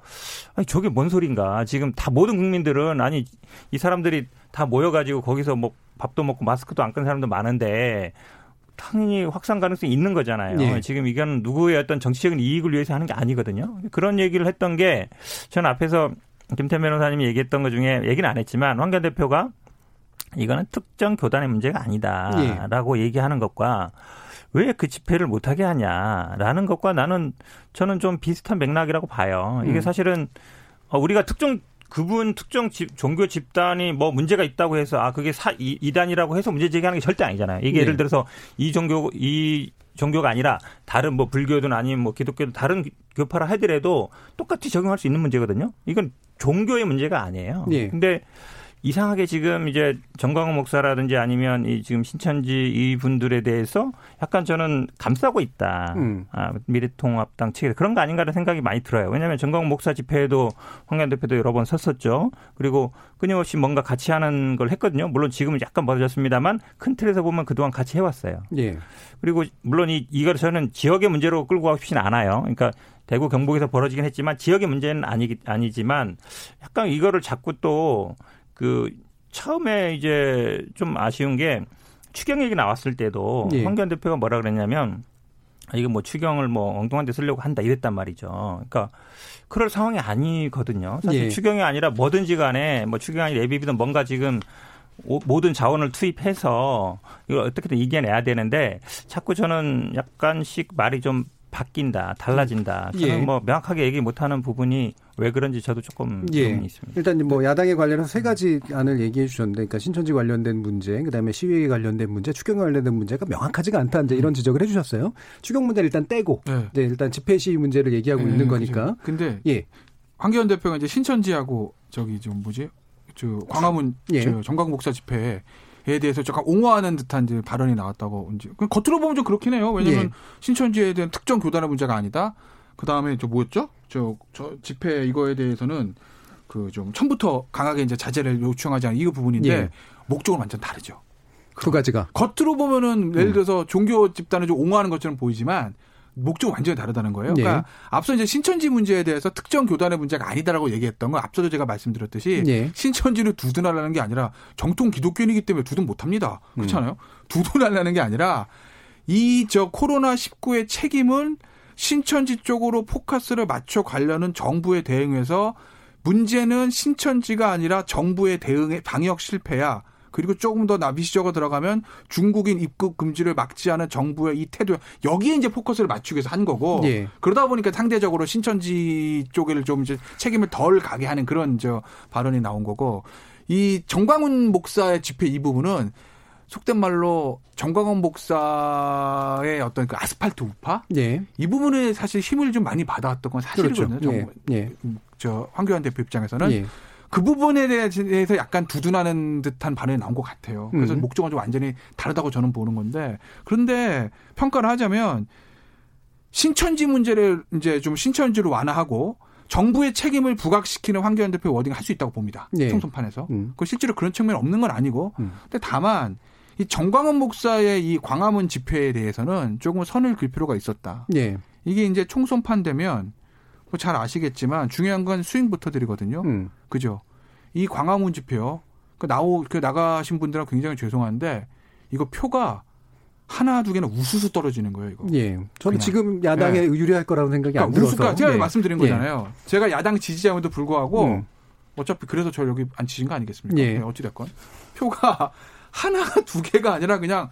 아니 저게 뭔 소린가. 지금 다 모든 국민들은 아니 이 사람들이 다 모여가지고 거기서 뭐 밥도 먹고 마스크도 안 끈 사람도 많은데 당연히 확산 가능성이 있는 거잖아요. 예. 지금 이건 누구의 어떤 정치적인 이익을 위해서 하는 게 아니거든요. 그런 얘기를 했던 게전 앞에서 김태 변호사님이 얘기했던 것 중에 얘기는 안 했지만 황교안 대표가 이거는 특정 교단의 문제가 아니다라고 얘기하는 것과 왜 그 집회를 못하게 하냐라는 것과 나는 저는 좀 비슷한 맥락이라고 봐요. 이게 음. 사실은 어, 우리가 특정 그분 특정 집, 종교 집단이 뭐 문제가 있다고 해서 아 그게 사 이, 이단이라고 해서 문제 제기하는 게 절대 아니잖아요. 이게 네. 예를 들어서 이 종교 이 종교가 아니라 다른 뭐 불교든 아니면 뭐 기독교든 다른 교파라 하더라도 똑같이 적용할 수 있는 문제거든요. 이건 종교의 문제가 아니에요. 예. 근데 이상하게 지금 이제 정광훈 목사라든지 아니면 이 지금 신천지 이 분들에 대해서 약간 저는 감싸고 있다. 음. 아, 미래통합당 측에 그런 거 아닌가라는 생각이 많이 들어요. 왜냐하면 정광훈 목사 집회에도 황교안 대표도 여러 번 섰었죠. 그리고 끊임없이 뭔가 같이 하는 걸 했거든요. 물론 지금은 약간 멀어졌습니다만 큰 틀에서 보면 그동안 같이 해왔어요. 예. 그리고 물론 이 이걸 저는 지역의 문제로 끌고 가고 싶지는 않아요. 그러니까 대구 경북에서 벌어지긴 했지만 지역의 문제는 아니 아니지만 약간 이거를 자꾸 또 그 처음에 이제 좀 아쉬운 게 추경 얘기 나왔을 때도 예. 황교안 대표가 뭐라 그랬냐면 아, 이거 뭐 추경을 뭐 엉뚱한 데 쓰려고 한다 이랬단 말이죠. 그러니까 그럴 상황이 아니거든요. 사실 예. 추경이 아니라 뭐든지 간에 뭐 추경이 예비비든 뭔가 지금 오- 모든 자원을 투입해서 이걸 어떻게든 이겨내야 되는데 자꾸 저는 약간씩 말이 좀 바뀐다, 달라진다. 저는 예. 뭐 명확하게 얘기 못하는 부분이 왜 그런지 저도 조금 예. 의문이 있습니다. 일단 뭐 야당에 관련해서 세 가지 안을 얘기해 주셨는데, 그러니까 신천지 관련된 문제, 그다음에 시위에 관련된 문제, 추경 관련된 문제가 명확하지가 않다 이제 이런 지적을 해주셨어요. 추경 문제를 일단 떼고, 네. 네, 일단 집회 시위 문제를 얘기하고 예, 있는. 거니까. 근데 예, 황교안 대표가 이제 신천지하고 저기 좀 뭐지? 저 광화문 예. 저 정광 목사 집회에 대해서 약간 옹호하는 듯한 이제 발언이 나왔다고 이제 겉으로 보면 좀 그렇긴 해요. 왜냐면 예. 신천지에 대한 특정 교단의 문제가 아니다. 그 다음에 저 뭐였죠? 저, 저 집회 이거에 대해서는 그 좀 처음부터 강하게 이제 자제를 요청하지 않은 이 부분인데 예. 목적은 완전 다르죠. 두 가지가. 겉으로 보면은 음. 예를 들어서 종교 집단을 좀 옹호하는 것처럼 보이지만 목적은 완전히 다르다는 거예요. 예. 그러니까 앞서 이제 신천지 문제에 대해서 특정 교단의 문제가 아니다라고 얘기했던 건 앞서도 제가 말씀드렸듯이 예. 신천지를 두둔하라는 게 아니라 정통 기독교인이기 때문에 두둔 못합니다. 그렇잖아요. 음. 두둔하려는 게 아니라 이 저 코로나 19의 책임은 신천지 쪽으로 포커스를 맞춰 가려는 정부의 대응에서 문제는 신천지가 아니라 정부의 대응의 방역 실패야. 그리고 조금 더 나비시적으로 들어가면 중국인 입국 금지를 막지 않은 정부의 이 태도 여기에 이제 포커스를 맞추기 위해서 한 거고 예. 그러다 보니까 상대적으로 신천지 쪽을 좀 이제 책임을 덜 가게 하는 그런 저 발언이 나온 거고 이 정광훈 목사의 집회 이 부분은 속된 말로 정광훈 목사의 어떤 그 아스팔트 우파 예. 이 부분에 사실 힘을 좀 많이 받아왔던 건 사실이거든요. 그렇죠. 예. 저 황교안 대표 입장에서는 예. 그 부분에 대해서 약간 두둔하는 듯한 반응이 나온 것 같아요. 그래서 음. 목적은 좀 완전히 다르다고 저는 보는 건데 그런데 평가를 하자면 신천지 문제를 이제 좀 신천지로 완화하고 정부의 책임을 부각시키는 황교안 대표 워딩 을 할 수 있다고 봅니다. 예. 총선판에서. 음. 그 실제로 그런 측면이 없는 건 아니고. 음. 근데 다만 이 정광훈 목사의 이 광화문 집회에 대해서는 조금 선을 그을 필요가 있었다. 예. 이게 이제 총선판 되면 뭐 잘 아시겠지만 중요한 건 스윙부터 들이거든요. 음. 그죠? 이 광화문 집회요. 그 나오 그 나가신 분들은 굉장히 죄송한데 이거 표가 하나 두 개는 우수수 떨어지는 거예요, 이거. 예. 저는 그냥. 지금 야당에 유리할 거라고 생각이 안 그러니까 들어서. 우수가 제가 예. 말씀드린 거잖아요. 제가 야당 지지자임에도 불구하고 음. 어차피 그래서 저 여기 안 치신 거 아니겠습니까? 예. 네, 어찌 됐건 표가 하나 두 개가 아니라 그냥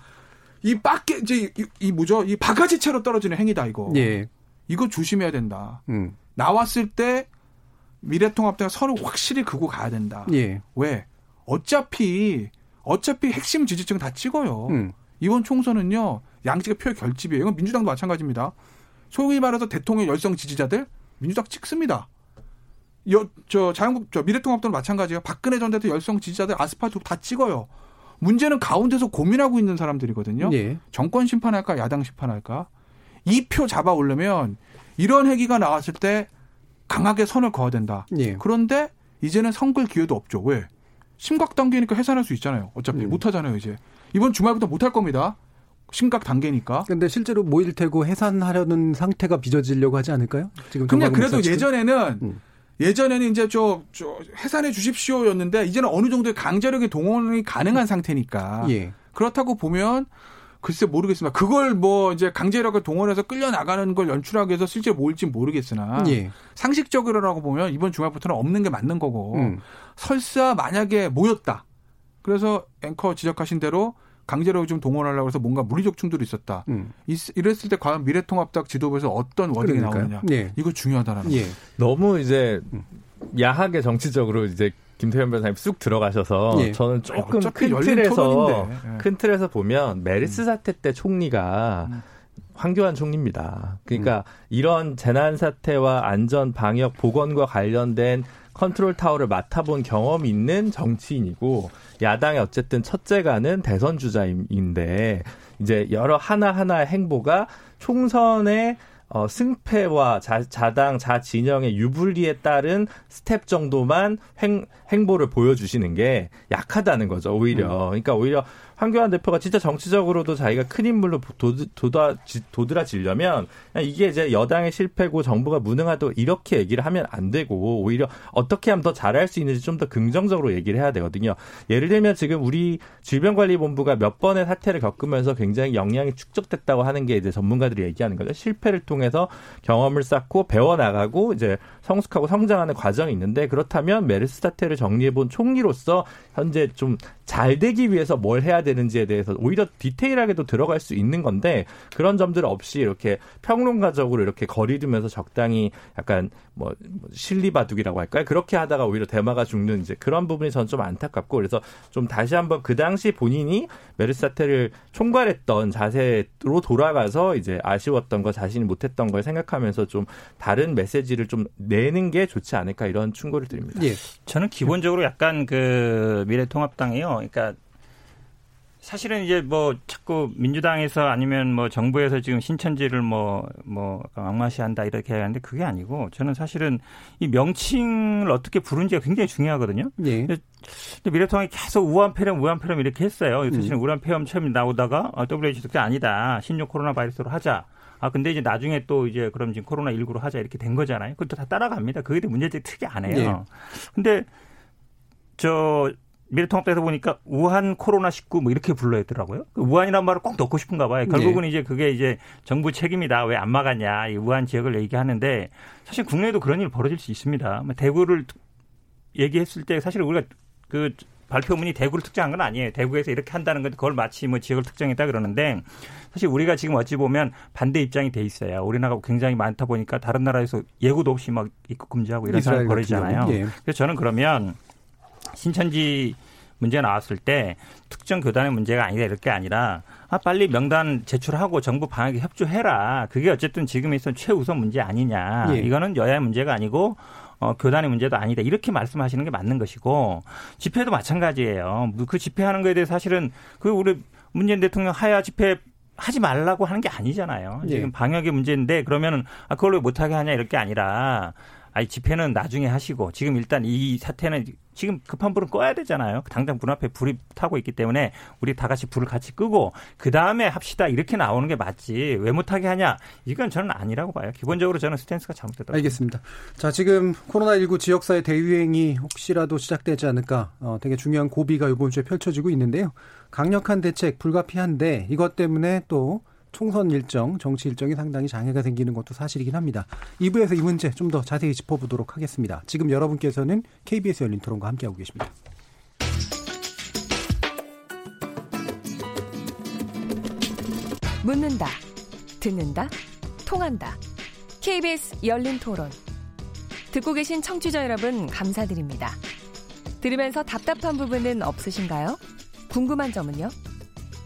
이 밖에 이제 이, 이 뭐죠? 이 바가지 채로 떨어지는 행위다 이거. 예. 이거 조심해야 된다. 음. 나왔을 때 미래통합당이 선을 확실히 그고 가야 된다. 예. 왜? 어차피 어차피 핵심 지지층 다 찍어요. 음. 이번 총선은요 양측의 표의 결집이에요. 이건 민주당도 마찬가지입니다. 소위 말해서 대통령 열성 지지자들 민주당 찍습니다. 여, 저 자유한국 저 미래통합당도 마찬가지예요. 박근혜 전 대통령 열성 지지자들 아스팔트 다 찍어요. 문제는 가운데서 고민하고 있는 사람들이거든요. 예. 정권 심판할까 야당 심판할까 이 표 잡아 오르면 이런 얘기가 나왔을 때 강하게 선을 그어야 된다. 예. 그런데 이제는 선글 기회도 없죠. 왜? 심각 단계니까 해산할 수 있잖아요. 어차피 음. 못 하잖아요, 이제. 이번 주말부터 못 할 겁니다. 심각 단계니까. 근데 실제로 모일 테고 해산하려는 상태가 빚어지려고 하지 않을까요? 지금 그냥 그래도? 예전에는 음. 예전에는 이제 저, 저 해산해 주십시오였는데 이제는 어느 정도의 강제력의 동원이 가능한 상태니까 예. 그렇다고 보면 글쎄 모르겠습니다. 그걸 뭐 이제 강제력을 동원해서 끌려 나가는 걸 연출하기 위해서 실제 모일지 모르겠으나 예. 상식적으로라고 보면 이번 주말부터는 없는 게 맞는 거고 음. 설사 만약에 모였다. 그래서 앵커 지적하신 대로 강제력을 좀 동원하려고 해서 뭔가 물리적 충돌이 있었다. 음. 있- 이랬을 때 과연 미래통합당 지도부에서 어떤 워딩이 그러니까요. 나오느냐. 예. 이거 중요하다라는 예. 너무 이제 야하게 정치적으로 이제 김태현 변호사님 쑥 들어가셔서 예. 저는 조금 큰 틀에서. 예. 큰 틀에서 보면 메르스 사태 때 총리가 음. 황교안 총리입니다. 그러니까 이런 재난 사태와 안전 방역 보건과 관련된 컨트롤 타워를 맡아본 경험이 있는 정치인이고 야당의 어쨌든 첫째가는 대선 주자인데 이제 여러 하나하나의 행보가 총선의 어, 승패와 자, 자당, 자진영의 유불리에 따른 스텝 정도만 행, 행보를 보여주시는 게 약하다는 거죠, 오히려. 그러니까 오히려 황교안 대표가 진짜 정치적으로도 자기가 큰 인물로 도, 도다, 도드라지려면 이게 이제 여당의 실패고 정부가 무능하다고 이렇게 얘기를 하면 안 되고 오히려 어떻게 하면 더 잘할 수 있는지 좀 더 긍정적으로 얘기를 해야 되거든요. 예를 들면 지금 우리 질병관리본부가 몇 번의 사태를 겪으면서 굉장히 역량이 축적됐다고 하는 게 이제 전문가들이 얘기하는 거죠. 실패를 통해 통해서 경험을 쌓고 배워 나가고 이제 성숙하고 성장하는 과정이 있는데 그렇다면 메르스 사태를 정리해 본 총리로서 현재 좀 잘 되기 위해서 뭘 해야 되는지에 대해서 오히려 디테일하게도 들어갈 수 있는 건데 그런 점들 없이 이렇게 평론가적으로 이렇게 거리두면서 적당히 약간 뭐, 뭐 실리바둑이라고 할까요? 그렇게 하다가 오히려 대마가 죽는 이제 그런 부분이 저는 좀 안타깝고 그래서 좀 다시 한번 그 당시 본인이 메르스 사태를 총괄했던 자세로 돌아가서 이제 아쉬웠던 거 자신이 못했던 걸 생각하면서 좀 다른 메시지를 좀 내는 게 좋지 않을까 이런 충고를 드립니다. 예. 저는 기본적으로 약간 그 미래통합당이요. 그러니까 사실은 이제 뭐 자꾸 민주당에서 아니면 뭐 정부에서 지금 신천지를 뭐뭐 뭐 막마시한다 이렇게 하는데 그게 아니고 저는 사실은 이 명칭을 어떻게 부른지가 굉장히 중요하거든요. 예. 근데 미래통합이 계속 우한 폐렴, 우한 폐렴 이렇게 했어요. 사실은 우한 폐렴 처음 나오다가 WHO도 그게 아니다. 신종 코로나 바이러스로 하자. 아 근데 이제 나중에 또 이제 그럼 지금 코로나 19로 하자 이렇게 된 거잖아요. 그것도 다 따라갑니다. 그게 문제점 특이 안 해요. 예. 근데 저 미래통합당에서 보니까 우한 코로나 19 뭐 이렇게 불러야 되더라고요. 그 우한이라는 말을 꼭 넣고 싶은가 봐요. 결국은 이제 그게 이제 정부 책임이다. 왜 안 막았냐. 이 우한 지역을 얘기하는데 사실 국내에도 그런 일 벌어질 수 있습니다. 뭐 대구를 얘기했을 때 사실 우리가 그 발표문이 대구를 특정한 건 아니에요. 대구에서 이렇게 한다는 건데 그걸 마치 뭐 지역을 특정했다 그러는데 사실 우리가 지금 어찌 보면 반대 입장이 돼 있어요. 우리나라가 굉장히 많다 보니까 다른 나라에서 예고도 없이 막 입국 금지하고 이런 상황이 벌어지잖아요. 예. 그래서 저는 그러면 신천지 문제가 나왔을 때 특정 교단의 문제가 아니다 이렇게 아니라 아 빨리 명단 제출하고 정부 방역에 협조해라. 그게 어쨌든 지금에 있어서 최우선 문제 아니냐. 예. 이거는 여야의 문제가 아니고 어, 교단의 문제도 아니다. 이렇게 말씀하시는 게 맞는 것이고 집회도 마찬가지예요. 그 집회하는 거에 대해 사실은 그 우리 문재인 대통령 하야 집회 하지 말라고 하는 게 아니잖아요. 예. 지금 방역의 문제인데 그러면은 아 그걸 왜 못하게 하냐 이럴 게 아니라 아니 집회는 나중에 하시고 지금 일단 이 사태는 지금 급한 불은 꺼야 되잖아요. 당장 문 앞에 불이 타고 있기 때문에 우리 다 같이 불을 같이 끄고 그 다음에 합시다 이렇게 나오는 게 맞지 왜 못하게 하냐 이건 저는 아니라고 봐요. 기본적으로 저는 스탠스가 잘못됐다고. 알겠습니다. 자, 지금 코로나19 지역사회 대유행이 혹시라도 시작되지 않을까 어, 되게 중요한 고비가 이번 주에 펼쳐지고 있는데요. 강력한 대책 불가피한데 이것 때문에 또 총선 일정, 정치 일정이 상당히 장애가 생기는 것도 사실이긴 합니다. 2부에서 이 문제 좀 더 자세히 짚어보도록 하겠습니다. 지금 여러분께서는 KBS 열린 토론과 함께하고 계십니다. 묻는다, 듣는다, 통한다. KBS 열린 토론. 듣고 계신 청취자 여러분, 감사드립니다. 들으면서 답답한 부분은 없으신가요? 궁금한 점은요?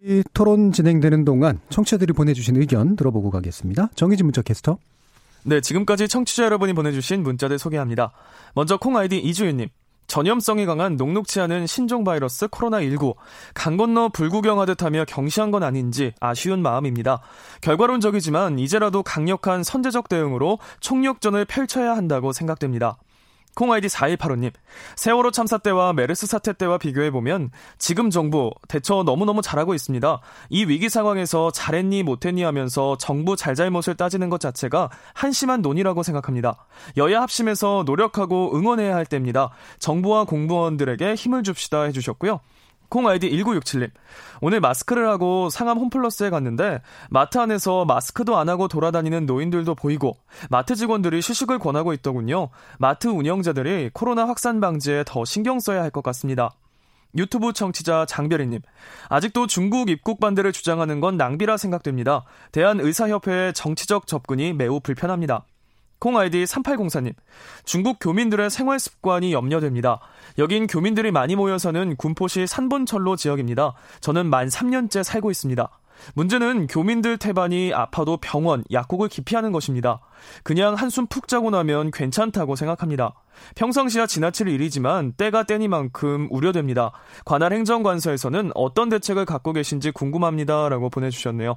이 토론 진행되는 동안 청취자들이 보내주신 의견 들어보고 가겠습니다. 정희진 문자 캐스터. 네, 지금까지 청취자 여러분이 보내주신 문자들 소개합니다. 먼저 콩 아이디 이주윤님. 전염성이 강한 녹록치 않은 신종 바이러스 코로나19. 강 건너 불구경하듯 하며 경시한 건 아닌지 아쉬운 마음입니다. 결과론적이지만 이제라도 강력한 선제적 대응으로 총력전을 펼쳐야 한다고 생각됩니다. 콩아이디 4185님, 세월호 참사 때와 메르스 사태 때와 비교해보면 지금 정부 대처 너무너무 잘하고 있습니다. 이 위기 상황에서 잘했니 못했니 하면서 정부 잘잘못을 따지는 것 자체가 한심한 논의라고 생각합니다. 여야 합심해서 노력하고 응원해야 할 때입니다. 정부와 공무원들에게 힘을 줍시다 해주셨고요. 콩 아이디 1967님. 오늘 마스크를 하고 상암 홈플러스에 갔는데 마트 안에서 마스크도 안 하고 돌아다니는 노인들도 보이고 마트 직원들이 휴식을 권하고 있더군요. 마트 운영자들이 코로나 확산 방지에 더 신경 써야 할 것 같습니다. 유튜브 청취자 장별이님. 아직도 중국 입국 반대를 주장하는 건 낭비라 생각됩니다. 대한의사협회의 정치적 접근이 매우 불편합니다. 콩 아이디 3804님. 중국 교민들의 생활 습관이 염려됩니다. 여긴 교민들이 많이 모여서는 군포시 산본철로 지역입니다. 저는 만 3년째 살고 있습니다. 문제는 교민들 태반이 아파도 병원, 약국을 기피하는 것입니다. 그냥 한숨 푹 자고 나면 괜찮다고 생각합니다. 평상시야 지나칠 일이지만 때가 때니만큼 우려됩니다. 관할 행정관서에서는 어떤 대책을 갖고 계신지 궁금합니다. 라고 보내주셨네요.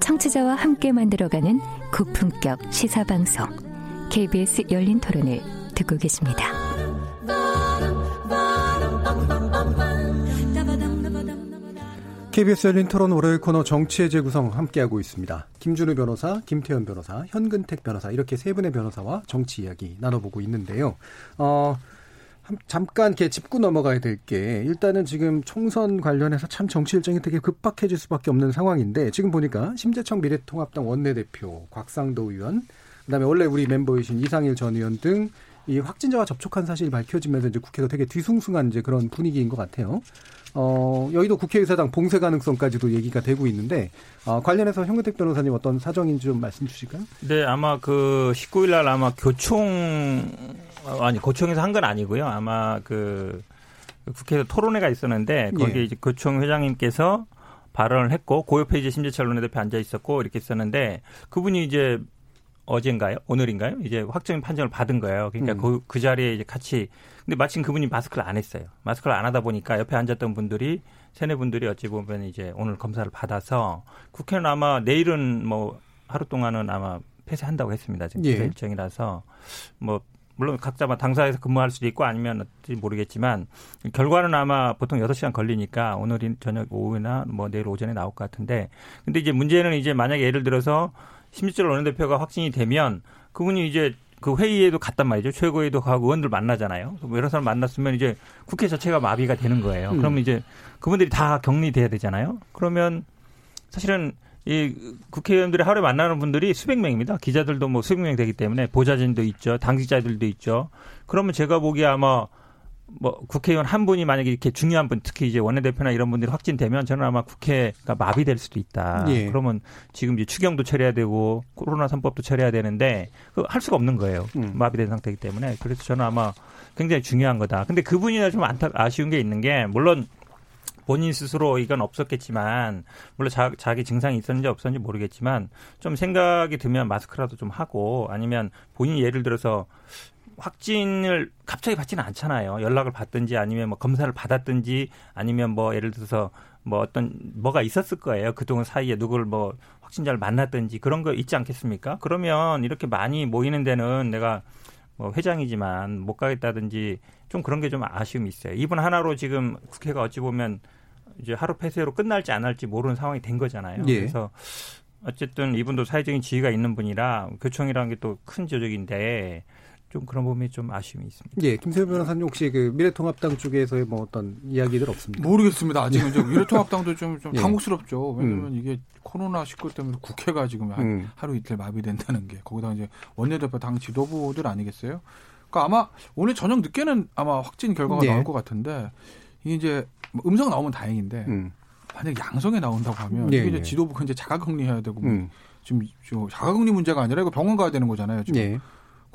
청취자와 함께 만들어가는 고품격 시사방송 KBS 열린 토론을 듣고 계십니다. KBS 열린 토론 월요일 코너 정치의 재구성 함께하고 있습니다. 김준우 변호사, 김태현 변호사, 현근택 변호사 이렇게 세 분의 변호사와 정치 이야기 나눠보고 있는데요. 어, 잠깐 이렇게 짚고 넘어가야 될 게 일단은 지금 총선 관련해서 참 정치 일정이 되게 급박해질 수밖에 없는 상황인데 지금 보니까 심재청 미래통합당 원내대표, 곽상도 의원, 그다음에 원래 우리 멤버이신 이상일 전 의원 등 이 확진자와 접촉한 사실이 밝혀지면서 이제 국회가 되게 뒤숭숭한 이제 그런 분위기인 것 같아요. 어, 여의도 국회의사당 봉쇄 가능성까지도 얘기가 되고 있는데 어, 관련해서 현근택 변호사님 어떤 사정인지 좀 말씀 주실까요? 네, 아마 그 19일 날 아마 교총 아니 고총에서 한 건 아니고요. 아마 그 국회에서 토론회가 있었는데 거기에 예. 이제 교총 회장님께서 발언을 했고 그 옆에 이제 심재철 원내대표 앉아 있었고 이렇게 있었는데 그분이 이제 어젠가요? 오늘인가요? 이제 확정 판정을 받은 거예요. 그러니까 음. 그, 그 자리에 이제 같이 근데 마침 그분이 마스크를 안 했어요. 마스크를 안 하다 보니까 옆에 앉았던 분들이 세네 분들이 어찌 보면 이제 오늘 검사를 받아서 국회는 아마 내일은 뭐 하루 동안은 아마 폐쇄한다고 했습니다. 지금 예. 폐쇄 일정이라서 뭐 물론 각자 막 당사에서 근무할 수도 있고 아니면 어떨지 모르겠지만 결과는 아마 보통 6시간 걸리니까 오늘 저녁 오후나 뭐 내일 오전에 나올 것 같은데 근데 이제 문제는 이제 만약에 예를 들어서 심지철 원내대표가 확진이 되면 그분이 이제 그 회의에도 갔단 말이죠. 최고위도 가고 의원들 만나잖아요. 뭐 여러 사람 만났으면 이제 국회 자체가 마비가 되는 거예요. 음. 그러면 이제 그분들이 다 격리돼야 되잖아요. 그러면 사실은 이 국회의원들이 하루에 만나는 분들이 수백 명입니다. 기자들도 뭐 수백 명 되기 때문에 보좌진도 있죠. 당직자들도 있죠. 그러면 제가 보기에 아마 뭐 국회의원 한 분이 만약에 이렇게 중요한 분 특히 이제 원내대표나 이런 분들이 확진되면 저는 아마 국회가 마비될 수도 있다. 예. 그러면 지금 이제 추경도 처리해야 되고 코로나 3법도 처리해야 되는데 할 수가 없는 거예요. 음. 마비된 상태이기 때문에 그래서 저는 아마 굉장히 중요한 거다. 근데 그분이나 좀 안타 아쉬운 게 있는 게 물론 본인 스스로 이건 없었겠지만 물론 자, 자기 증상이 있었는지 없었는지 모르겠지만 좀 생각이 들면 마스크라도 좀 하고 아니면 본인이 예를 들어서 확진을 갑자기 받지는 않잖아요. 연락을 받든지 아니면 뭐 검사를 받았든지 아니면 뭐 예를 들어서 뭐 어떤 뭐가 있었을 거예요. 그동안 사이에 누구를 뭐 확진자를 만났든지 그런 거 있지 않겠습니까? 그러면 이렇게 많이 모이는 데는 내가 뭐 회장이지만 못 가겠다든지 좀 그런 게 좀 아쉬움이 있어요. 이분 하나로 지금 국회가 어찌 보면 이제 하루 폐쇄로 끝날지 안 할지 모르는 상황이 된 거잖아요. 예. 그래서 어쨌든 이분도 사회적인 지위가 있는 분이라 교총이라는 게 또 큰 조직인데 좀 그런 부분이 좀 아쉬움이 있습니다. 예, 김세현 변호사님 혹시 그 미래통합당 쪽에서의 뭐 어떤 이야기들 없습니까? 모르겠습니다. 아직은 좀 미래통합당도 좀, 좀 예. 당혹스럽죠. 왜냐면 이게 코로나 19 때문에 국회가 지금 한 음. 하루 이틀 마비된다는 게 거기다 이제 원내대표 당 지도부들 아니겠어요? 그러니까 아마 오늘 저녁 늦게는 아마 확진 결과가 네. 나올 것 같은데 이게 이제 뭐 음성 나오면 다행인데 음. 만약 양성에 나온다고 하면 예, 이게 이제 예. 지도부가 이제 자가격리해야 되고 뭐 음. 지금 저 자가격리 문제가 아니라 이거 병원 가야 되는 거잖아요. 지금.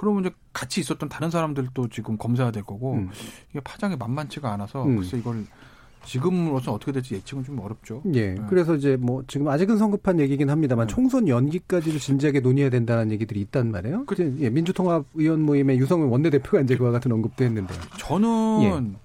예. 그러면 이제 같이 있었던 다른 사람들도 지금 검사해야 될 거고 음. 이게 파장이 만만치가 않아서 음. 글쎄 이걸 지금으로서 어떻게 될지 예측은 좀 어렵죠. 예. 네. 그래서 이제 뭐 지금 아직은 성급한 얘기긴 합니다만 네. 총선 연기까지를 진지하게 논의해야 된다는 얘기들이 있단 말이에요. 그- 그, 예, 민주통합 의원 모임에 유성은 원내대표가 이제 그와 같은 언급도 했는데요. 저는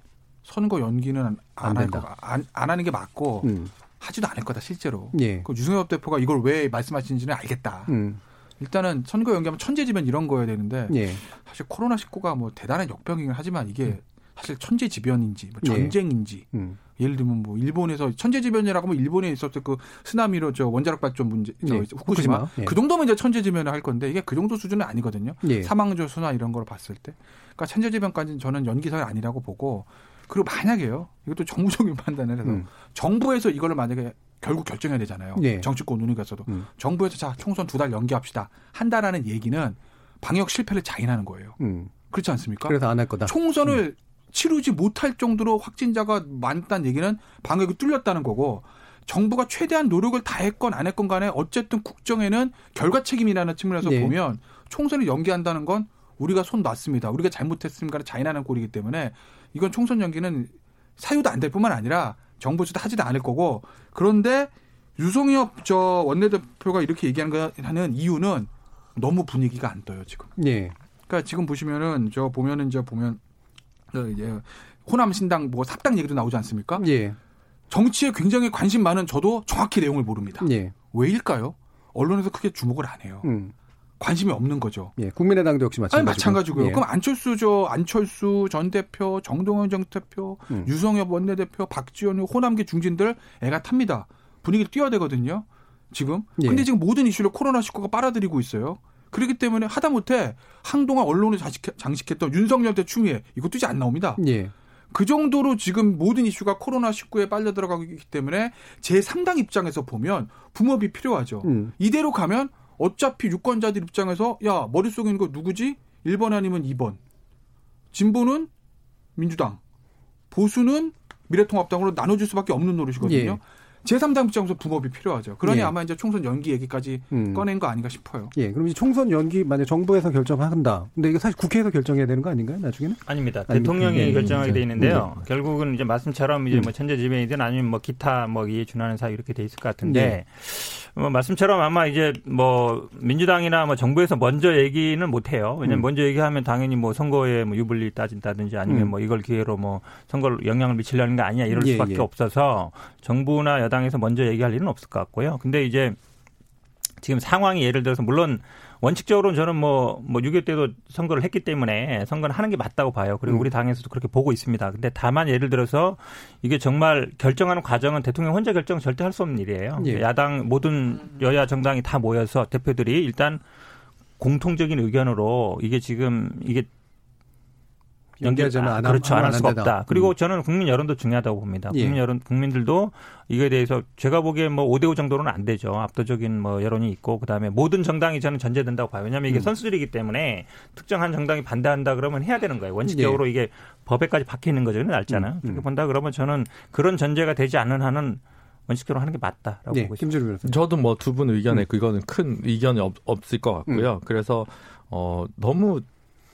선거 연기는 안안할 된다. 거가 안, 안 하는 게 맞고 음. 하지도 않을 거다 실제로. 예. 그 유승엽 대표가 이걸 왜 말씀하시는지는 알겠다. 음. 일단은 선거 연기하면 천재지변 이런 거여야 되는데 예. 사실 코로나 19가 뭐 대단한 역병이긴 하지만 이게 사실 천재지변인지 뭐 전쟁인지 음. 예를 들면 뭐 일본에서 천재지변이라고 하면 일본에 있었을 그 쓰나미로 저 원자력 발전 문제 저 예, 후쿠시마 후쿠시마. 예. 그 정도면 이제 천재지변을 할 건데 이게 그 정도 수준은 아니거든요. 예. 사망자 수나 이런 걸 봤을 때. 그러니까 천재지변까지는 저는 연기설이 아니라고 보고 그리고 만약에요. 이것도 정무적인 판단을 해서 음. 정부에서 이거를 만약에 결국 결정해야 되잖아요. 예. 정치권 운영에서도 음. 정부에서 자 총선 두 달 연기합시다 한다라는 얘기는 방역 실패를 자인하는 거예요. 음. 그렇지 않습니까? 그래서 안 할 거다. 총선을 치르지 못할 정도로 확진자가 많다는 얘기는 방역이 뚫렸다는 거고 정부가 최대한 노력을 다했건 안 했건 간에 어쨌든 국정에는 결과 책임이라는 측면에서 네. 보면 총선을 연기한다는 건 우리가 손 놨습니다. 우리가 잘못했습니까? 자인하는 꼴이기 때문에 이건 총선 연기는 사유도 안 될 뿐만 아니라 정부에서도 하지도 않을 거고 그런데 유성엽 저 원내대표가 이렇게 얘기하는 이유는 너무 분위기가 안 떠요 지금. 예. 그러니까 지금 보시면은 저 보면은 저 보면 저 이제 호남 신당 뭐 삽당 얘기도 나오지 않습니까? 예. 정치에 굉장히 관심 많은 저도 정확히 내용을 모릅니다. 예. 왜일까요? 언론에서 크게 주목을 안 해요. 음. 관심이 없는 거죠. 예. 국민의당도 역시 마찬가지고. 아니 마찬가지고요. 예. 그럼 안철수 저 안철수 전 대표, 정동원 전 대표, 음. 유성엽 원내대표, 박지원 호남계 중진들 애가 탑니다. 분위기를 띄워야 되거든요. 지금. 예. 근데 지금 모든 이슈를 코로나 19가 빨아들이고 있어요. 그렇기 때문에 하다못해 한동안 언론을 장식- 장식했던 윤석열 대 추미애 이것도 이제 안 나옵니다. 예. 그 정도로 지금 모든 이슈가 코로나 19에 빨려 들어가고 있기 때문에 제 3당 입장에서 보면 붕업이 필요하죠. 음. 이대로 가면 어차피 유권자들 입장에서 야 머릿속에 있는 거 누구지? 1번 아니면 2번. 진보는 민주당, 보수는 미래통합당으로 나눠줄 수밖에 없는 노릇이거든요. 예. 제3당 입장에서 붕업이 필요하죠. 그러니 예. 아마 이제 총선 연기 얘기까지 음. 꺼낸 거 아닌가 싶어요. 예. 그럼 이제 총선 연기 만약 정부에서 결정한다. 근데 이거 사실 국회에서 결정해야 되는 거 아닌가요? 나중에는? 아닙니다. 아니, 대통령이 예, 결정하게 예. 돼 있는데요. 결국은 이제 말씀처럼 이제 음. 뭐 천재지변이든 아니면 뭐 기타 뭐 이에 준하는 사유 이렇게 돼 있을 것 같은데 예. 뭐 말씀처럼 아마 이제 뭐 민주당이나 뭐 정부에서 먼저 얘기는 못 해요. 왜냐면 음. 먼저 얘기하면 당연히 뭐 선거에 뭐 유불리 따진다든지 아니면 음. 뭐 이걸 기회로 뭐 선거를 영향을 미치려는 거 아니야 이럴 예, 수밖에 예. 없어서 정부나 여당 에서 먼저 얘기할 일은 없을 것 같고요. 근데 이제 지금 상황이 예를 들어서 물론 원칙적으로는 저는 뭐, 뭐, 6.25 때도 선거를 했기 때문에 선거는 하는 게 맞다고 봐요. 그리고 음. 우리 당에서도 그렇게 보고 있습니다. 근데 다만 예를 들어서 이게 정말 결정하는 과정은 대통령 혼자 결정 절대 할 수 없는 일이에요. 예. 야당 모든 여야 정당이 다 모여서 대표들이 일단 공통적인 의견으로 이게 지금 이게 연기하자면 안 함- 그렇죠. 안 할 수가. 없다. 그리고 음. 저는 국민 여론도 중요하다고 봅니다. 예. 국민 여론, 국민들도 이거에 대해서 제가 보기에 뭐 5대 5 정도는 안 되죠. 압도적인 뭐 여론이 있고 그다음에 모든 정당이 저는 전제된다고 봐요. 왜냐하면 이게 음. 선수들이기 때문에 특정한 정당이 반대한다 그러면 해야 되는 거예요. 원칙적으로 이게 법에까지 박혀 있는 거죠. 알잖아요. 음, 음. 그렇게 본다 그러면 저는 그런 전제가 되지 않는 한은 원칙적으로 하는 게 맞다라고 예. 보고 있습니다. 저도 뭐 두 분 의견에 음. 그거는 큰 의견이 없, 없을 것 같고요. 그래서 어 너무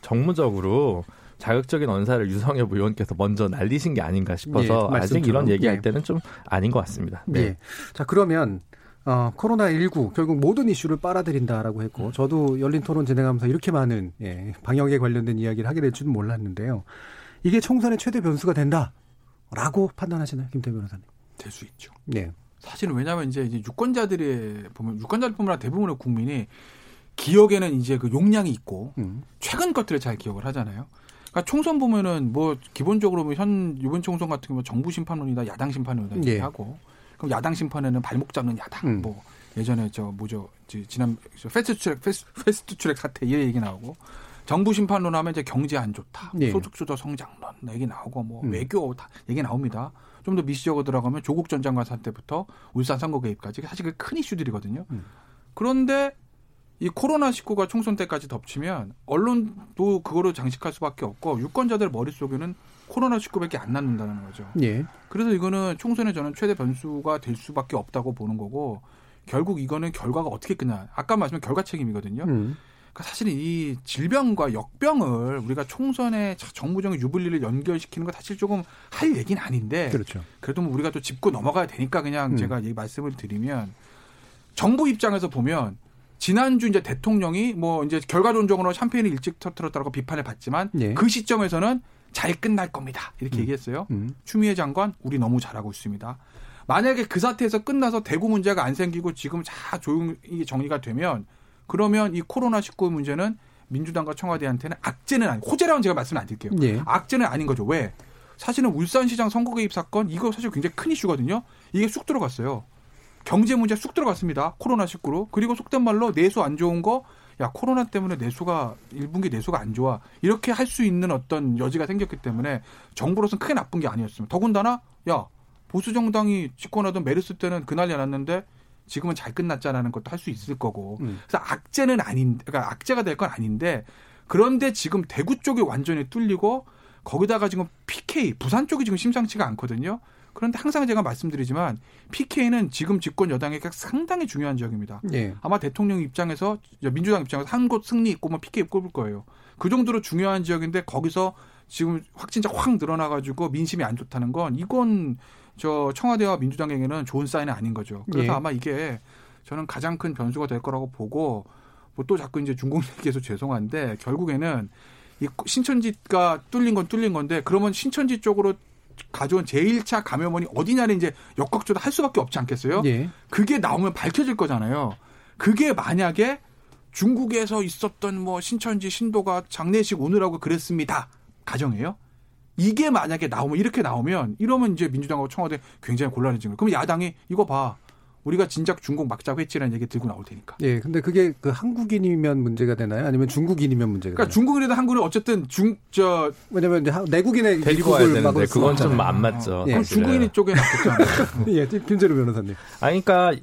정무적으로 자극적인 언사를 유성엽 의원께서 먼저 날리신 게 아닌가 싶어서 예, 아직. 이런 얘기할 예. 때는 좀 아닌 것 같습니다. 네. 예. 자, 그러면 어, 코로나19 결국 모든 이슈를 빨아들인다라고 했고 저도 열린 토론 진행하면서 이렇게 많은 예, 방역에 관련된 이야기를 하게 될 줄은 몰랐는데요. 이게 총선의 최대 변수가 된다라고 판단하시나요, 김태 변호사님? 될 수 있죠. 네. 사실은 왜냐하면 이제 이제 유권자들이 보면 유권자들뿐만 아니라 대부분의 국민이 기억에는 이제 그 용량이 있고 음. 최근 것들을 잘 기억을 하잖아요. 그러니까 총선 보면은 뭐 기본적으로 뭐현 이번 총선 같은 경우 정부 심판론이다 야당 심판론이다 이렇게 예. 하고 그럼 야당 심판에는 발목 잡는 야당 음. 뭐 예전에 저 뭐죠 지- 지난 저 패스트 트랙 패스, 패스트 트랙 사태 이 얘기 나오고 정부 심판론 하면 이제 경제 안 좋다 예. 소득 주도 성장론 얘기 나오고 뭐 음. 외교 다 얘기 나옵니다. 좀 더 미시적으로 들어가면 조국 전 장관 사태부터 울산 선거 개입까지 사실 그 큰 이슈들이거든요. 음. 그런데 이 코로나 19가 총선 때까지 덮치면 언론도 그거로 장식할 수밖에 없고 유권자들 머릿속에는 코로나 19밖에 안 남는다는 거죠. 예. 그래서 이거는 총선에 저는 최대 변수가 될 수밖에 없다고 보는 거고 결국 이거는 결과가 어떻게 끝나? 아까 말씀한 결과 책임이거든요. 음. 그러니까 사실은 이 질병과 역병을 우리가 총선에 정부적인 유불리를 연결시키는 거 사실 조금 할 얘기는 아닌데 그렇죠. 그래도 뭐 우리가 또 짚고 넘어가야 되니까 그냥 음. 제가 이 말씀을 드리면 정부 입장에서 보면 지난주 이제 대통령이 뭐 이제 결과론적으로 샴페인을 일찍 터뜨렸다고 비판을 받지만 예. 그 시점에서는 잘 끝날 겁니다. 이렇게 음. 얘기했어요. 음. 추미애 장관 우리 너무 잘하고 있습니다. 만약에 그 사태에서 끝나서 대구 문제가 안 생기고 지금 다 조용히 정리가 되면 그러면 이 코로나 19 문제는 민주당과 청와대한테는 악재는 아니 호재라고는 제가 말씀을 안 드릴게요. 예. 악재는 아닌 거죠. 왜? 사실은 울산시장 선거 개입 사건 이거 사실 굉장히 큰 이슈거든요. 이게 쑥 들어갔어요. 경제 문제 쑥 들어갔습니다. 코로나 19로. 그리고 속된 말로 내수 안 좋은 거 야, 코로나 때문에 내수가 1분기 내수가 안 좋아. 이렇게 할 수 있는 어떤 여지가 생겼기 때문에 정부로서는 크게 나쁜 게 아니었습니다. 더군다나 야, 보수 정당이 집권하던 메르스 때는 그날이 났는데 지금은 잘 끝났자라는 것도 할 수 있을 거고. 음. 그래서 악재는 아닌 그러니까 악재가 될 건 아닌데 그런데 지금 대구 쪽이 완전히 뚫리고 거기다가 지금 PK 부산 쪽이 지금 심상치가 않거든요. 그런데 항상 제가 말씀드리지만 PK는 지금 집권 여당에게 상당히 중요한 지역입니다. 예. 아마 대통령 입장에서 민주당 입장에서 한 곳 승리 있고 뭐 PK 꼽을 거예요. 그 정도로 중요한 지역인데 거기서 지금 확진자 확 늘어나가지고 민심이 안 좋다는 건 이건 저 청와대와 민주당에게는 좋은 사인이 아닌 거죠. 그래서 예. 아마 이게 저는 가장 큰 변수가 될 거라고 보고 뭐 또 자꾸 이제 중국 얘기해서 죄송한데 결국에는 이 신천지가 뚫린 건 뚫린 건데 그러면 신천지 쪽으로 가져온 제1차 감염원이 어디냐를 이제 역학조사 할 수밖에 없지 않겠어요? 예. 그게 나오면 밝혀질 거잖아요. 그게 만약에 중국에서 있었던 뭐 신천지 신도가 장례식 오느라고 그랬습니다. 가정이에요. 이게 만약에 나오면 이렇게 나오면 이러면 이제 민주당하고 청와대 굉장히 곤란해지는 거예요. 그럼 야당이 이거 봐. 우리가 진작 중국 막자 회치라는 얘기 들고 나올 테니까. 예. 근데 그게 그 한국인이면 문제가 되나요? 아니면 중국인이면 문제가 그러니까 되나요? 중국인이든 한국은 어쨌든 중 저 왜냐면 이제 하- 내국인의 데리고 와야 입국을 되는데 막을 그건 좀. 안 맞죠. 예. 그럼. 중국인이 쪽에 낫겠잖아요. 예, 김재료 변호사님. 아니, 그러니까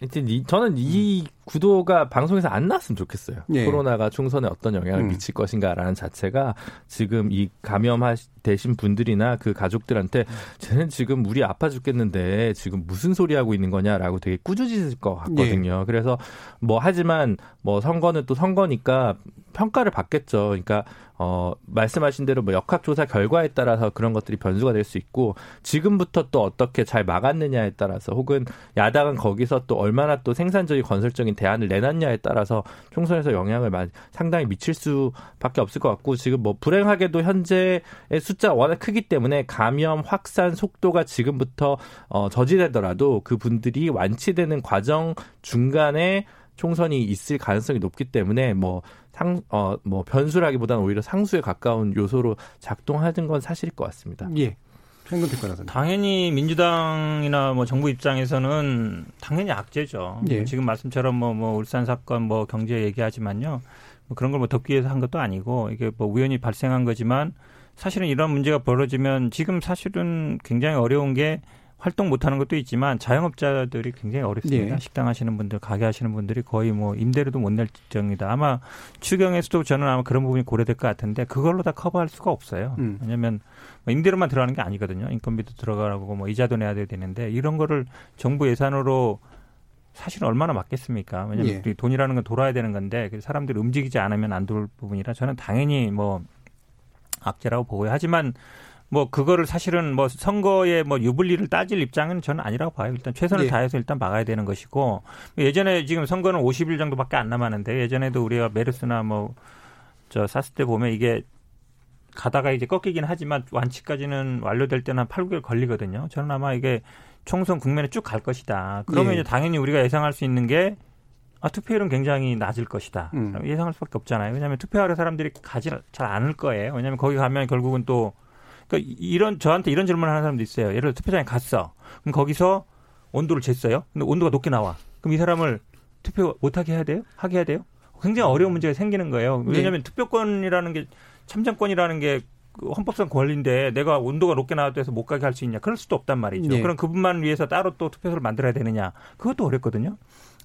이- 저는 이 구도가 방송에서 안 나왔으면 좋겠어요. 예. 코로나가 총선에 어떤 영향을 음. 미칠 것인가라는 자체가 지금 이 감염되신 분들이나 그 가족들한테 쟤는 지금 우리 아파 죽겠는데 지금 무슨 소리 하고 있는 거냐라고 되게 꾸짖을 것 같거든요. 그래서 뭐 하지만 뭐 선거는 또 선거니까 평가를 받겠죠. 그러니까 어 말씀하신 대로 뭐 역학 조사 결과에 따라서 그런 것들이 변수가 될 수 있고 지금부터 또 어떻게 잘 막았느냐에 따라서 혹은 야당은 거기서 또 얼마나 또 생산적인 건설적인 대안을 내놨냐에 따라서 총선에서 영향을 많이- 상당히 미칠 수밖에 없을 것 같고 지금 뭐 불행하게도 현재의 숫자가 워낙 크기 때문에 감염 확산 속도가 지금부터 어 저지되더라도 그 분들이 완치되는 과정 중간에 총선이 있을 가능성이 높기 때문에 뭐 상, 어, 뭐 변수라기보다는 오히려 상수에 가까운 요소로 작동하는 건 사실일 것 같습니다. 예. 당연히 민주당이나 뭐 정부 입장에서는 당연히 악재죠. 예. 지금 말씀처럼 뭐, 뭐 울산 사건 뭐 경제 얘기하지만요. 뭐 그런 걸 뭐 덮기 위해서 한 것도 아니고 이게 뭐 우연히 발생한 거지만 사실은 이런 문제가 벌어지면 지금 사실은 굉장히 어려운 게 활동 못하는 것도 있지만 자영업자들이 굉장히 어렵습니다. 예. 식당 하시는 분들, 가게 하시는 분들이 거의 뭐 임대료도 못낼 정이다. 아마 추경에서도 저는 아마 그런 부분이 고려될 것 같은데 그걸로 다 커버할 수가 없어요. 음. 왜냐하면 뭐 임대료만 들어가는 게 아니거든요. 인건비도 들어가고 뭐 이자도 내야 되는데 이런 거를 정부 예산으로 사실은 얼마나 맞겠습니까? 왜냐하면 예. 돈이라는 건 돌아야 되는 건데 그 사람들이 움직이지 않으면 안 돌 부분이라 저는 당연히 뭐 악재라고 보고요. 하지만 뭐 그거를 사실은 뭐 선거에 뭐 유불리를 따질 입장은 저는 아니라고 봐요. 일단 최선을 예. 다해서 일단 막아야 되는 것이고 예전에 지금 선거는 50일 정도밖에 안 남았는데 예전에도 우리가 메르스나 뭐 저 사스 때 보면 이게 가다가 이제 꺾이긴 하지만 완치까지는 완료될 때는 한 8, 9개월 걸리거든요. 저는 아마 이게 총선 국면에 쭉 갈 것이다. 그러면 예. 이제 당연히 우리가 예상할 수 있는 게 아, 투표율은 굉장히 낮을 것이다. 음. 예상할 수밖에 없잖아요. 왜냐하면 투표하러 사람들이 가지 잘 않을 거예요. 왜냐하면 거기 가면 결국은 또 그러니까 이런 저한테 이런 질문을 하는 사람도 있어요. 예를 들어 투표장에 갔어. 그럼 거기서 온도를 쟀어요. 근데 온도가 높게 나와. 그럼 이 사람을 투표 못하게 해야 돼요? 하게 해야 돼요? 굉장히 어려운 문제가 생기는 거예요. 왜냐하면 투표권이라는 게 참정권이라는 게그 헌법상 권리인데 내가 온도가 높게 나왔다 해서 못 가게 할 수 있냐? 그럴 수도 없단 말이죠. 네. 그럼 그분만 위해서 따로 또 투표소를 만들어야 되느냐? 그것도 어렵거든요.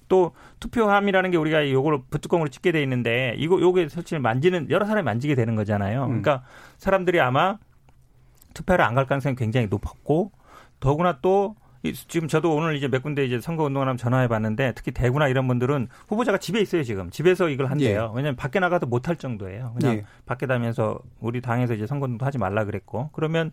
또 투표함이라는 게 우리가 요걸 부뚜껑으로 찍게 돼 있는데 이거 요게 설치를 만지는 여러 사람이 만지게 되는 거잖아요. 음. 그러니까 사람들이 아마 투표를 안 갈 가능성이 굉장히 높았고 더구나 또 이- 지금 저도 오늘 이제 몇 군데 이제 선거 운동을 하면 전화해 봤는데 특히 대구나 이런 분들은 후보자가 집에 있어요 지금 집에서 이걸 한대요. 왜냐하면 밖에 나가도 못할 정도예요. 그냥 예. 밖에 다면서 우리 당에서 이제 선거 운동 하지 말라 그랬고 그러면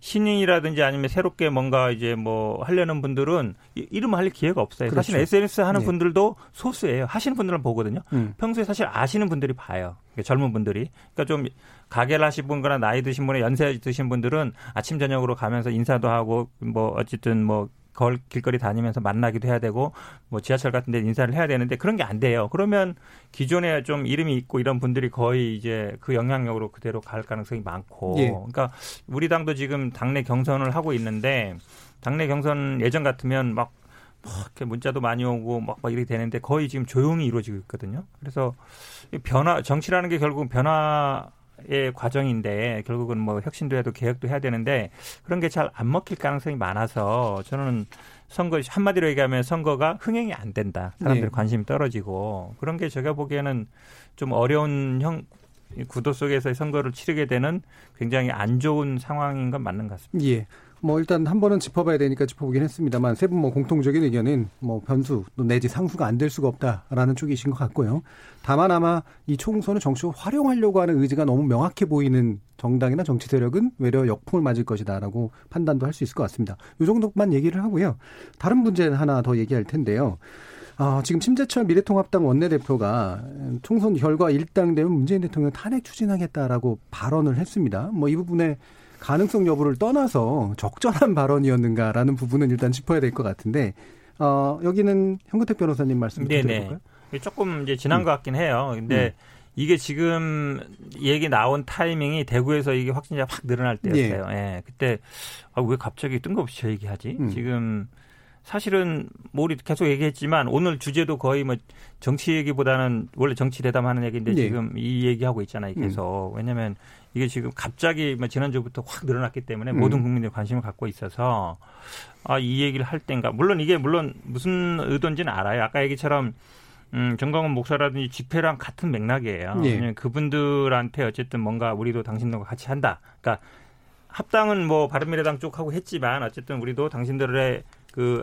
신인이라든지 아니면 새롭게 뭔가 이제 뭐 하려는 분들은 이- 이름 할 기회가 없어요. 사실 그렇죠. SNS 하는 네. 분들도 소수예요. 하시는 분들은 보거든요. 음. 평소에 사실 아시는 분들이 봐요. 젊은 분들이. 그러니까 좀 가게를 하신 분거나 나이 드신 분의 연세 드신 분들은 아침 저녁으로 가면서 인사도 하고 뭐 어쨌든 뭐 걸, 길거리 다니면서 만나기도 해야 되고 뭐 지하철 같은 데 인사를 해야 되는데 그런 게 안 돼요. 그러면 기존에 좀 이름이 있고 이런 분들이 거의 이제 그 영향력으로 그대로 갈 가능성이 많고 예. 그러니까 우리 당도 지금 당내 경선을 하고 있는데 당내 경선 예전 같으면 막뭐 이렇게 문자도 많이 오고 막, 막 이렇게 되는데 거의 지금 조용히 이루어지고 있거든요. 그래서 이 변화 정치라는 게 결국 변화의 과정인데 결국은 뭐 혁신도 해도 개혁도 해야 되는데 그런 게 잘 안 먹힐 가능성이 많아서 저는 선거 한마디로 얘기하면 선거가 흥행이 안 된다. 사람들 네. 관심이 떨어지고 그런 게 제가 보기에는 좀 어려운 형이 구도 속에서 선거를 치르게 되는 굉장히 안 좋은 상황인 건 맞는 것 같습니다. 예. 뭐 일단 한 번은 짚어봐야 되니까 짚어보긴 했습니다만 세 분 뭐 공통적인 의견은 뭐 변수 또 내지 상수가 안 될 수가 없다라는 쪽이신 것 같고요. 다만 아마 이 총선을 정치로 활용하려고 하는 의지가 너무 명확해 보이는 정당이나 정치 세력은 외려 역풍을 맞을 것이다라고 판단도 할 수 있을 것 같습니다. 이 정도만 얘기를 하고요. 다른 문제 하나 더 얘기할 텐데요. 아, 지금 심재철 미래통합당 원내대표가 총선 결과 일당되면 문재인 대통령 탄핵 추진하겠다라고 발언을 했습니다. 뭐 이 부분에 가능성 여부를 떠나서 적절한 발언이었는가라는 부분은 일단 짚어야 될 것 같은데 어, 여기는 현근택 변호사님 말씀 드려볼까요? 조금 이제 지난 음. 것 같긴 해요. 근데 음. 이게 지금 얘기 나온 타이밍이 대구에서 이게 확진자가 확 늘어날 때였어요. 예. 예. 그때 아, 왜 갑자기 뜬금없이 저 얘기하지? 음. 지금 사실은 뭐 우리 계속 얘기했지만 오늘 주제도 거의 뭐 정치 얘기보다는 원래 정치 대담하는 얘기인데 네. 지금 이 얘기하고 있잖아요. 음. 계속 음. 왜냐하면 이게 지금 갑자기 뭐 지난주부터 확 늘어났기 때문에 음. 모든 국민들이 관심을 갖고 있어서 아 이 얘기를 할 땐가 물론 이게 물론 무슨 의도인지는 알아요. 아까 얘기처럼 음, 정광훈 목사라든지 집회랑 같은 맥락이에요. 예. 그분들한테 어쨌든 뭔가 우리도 당신들과 같이 한다. 그러니까 합당은 뭐 바른미래당 쪽하고 했지만 어쨌든 우리도 당신들의 그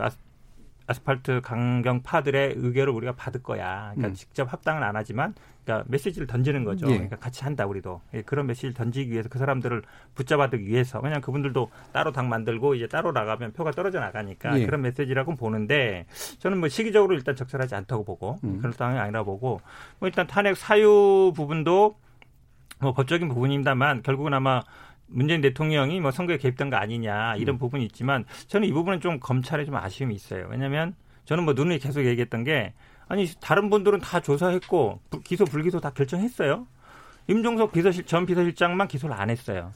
아스팔트 강경파들의 의견을 우리가 받을 거야. 그러니까 음. 직접 합당은 안 하지만 그러니까 메시지를 던지는 거죠. 예. 그러니까 같이 한다 우리도 예, 그런 메시지를 던지기 위해서 그 사람들을 붙잡아두기 위해서 왜냐하면 그분들도 따로 당 만들고 이제 따로 나가면 표가 떨어져 나가니까 예. 그런 메시지라고 보는데 저는 뭐 시기적으로 일단 적절하지 않다고 보고 음. 그런 상황이 아니라 보고 뭐 일단 탄핵 사유 부분도 뭐 법적인 부분입니다만 결국은 아마 문재인 대통령이 뭐 선거에 개입된 거 아니냐 이런 음. 부분이 있지만 저는 이 부분은 좀 검찰에 좀 아쉬움이 있어요. 왜냐하면 저는 뭐 눈을 계속 얘기했던 게 아니 다른 분들은 다 조사했고 기소 불기소 다 결정했어요. 임종석 비서실 전 비서실장만 기소를 안 했어요.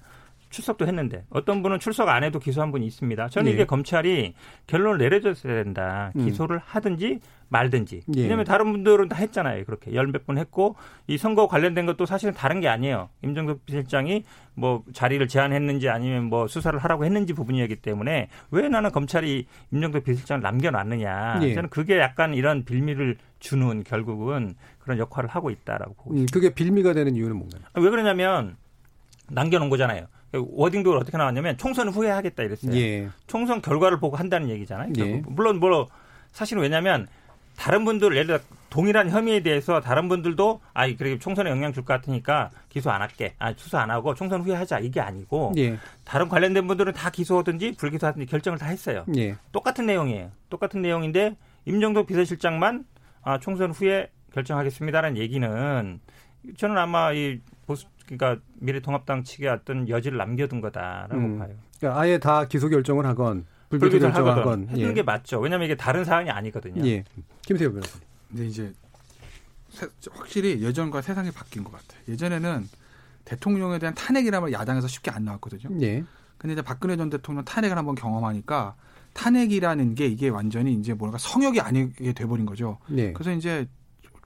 출석도 했는데 어떤 분은 출석 안 해도 기소한 분이 있습니다. 저는 예. 이게 검찰이 결론을 내려줬어야 된다. 음. 기소를 하든지 말든지. 예. 왜냐하면 다른 분들은 다 했잖아요. 그렇게 열 몇 번 했고 이 선거 관련된 것도 사실은 다른 게 아니에요. 임정석 비서실장이 뭐 자리를 제안했는지 아니면 뭐 수사를 하라고 했는지 부분이었기 때문에 왜 나는 검찰이 임정석 비서실장을 남겨놨느냐. 예. 저는 그게 약간 이런 빌미를 주는 결국은 그런 역할을 하고 있다라고 보고 음, 있습니다. 그게 빌미가 되는 이유는 뭔가요? 왜 그러냐면 남겨놓은 거잖아요. 워딩도 어떻게 나왔냐면 총선 후에 하겠다 이랬어요. 예. 총선 결과를 보고 한다는 얘기잖아요. 예. 물론 뭐 사실은 왜냐하면 다른 분들 예를 들어 동일한 혐의에 대해서 다른 분들도 아 그래 총선에 영향 줄 것 같으니까 기소 안 할게 아 수사 안 하고 총선 후에 하자 이게 아니고 예. 다른 관련된 분들은 다 기소하든지 불기소하든지 결정을 다 했어요. 예. 똑같은 내용이에요. 똑같은 내용인데 임정도 비서실장만 아 총선 후에 결정하겠습니다라는 얘기는 저는 아마 이 그러니까 미래통합당 측에 어떤 여지를 남겨둔 거다라고 음. 봐요. 그러니까 아예 다 기소 결정을 하건 불기소 결정하건 해주는 예. 게 맞죠. 왜냐하면 이게 다른 사안이 아니거든요. 예. 김세호 변호사님. 근데 이제 확실히 예전과 세상이 바뀐 것 같아요. 예전에는 대통령에 대한 탄핵이라면 야당에서 쉽게 안 나왔거든요. 예. 근데 이제 박근혜 전 대통령 탄핵을 한번 경험하니까 탄핵이라는 게 이게 완전히 이제 뭔가 성역이 아니게 돼버린 거죠. 예. 그래서 이제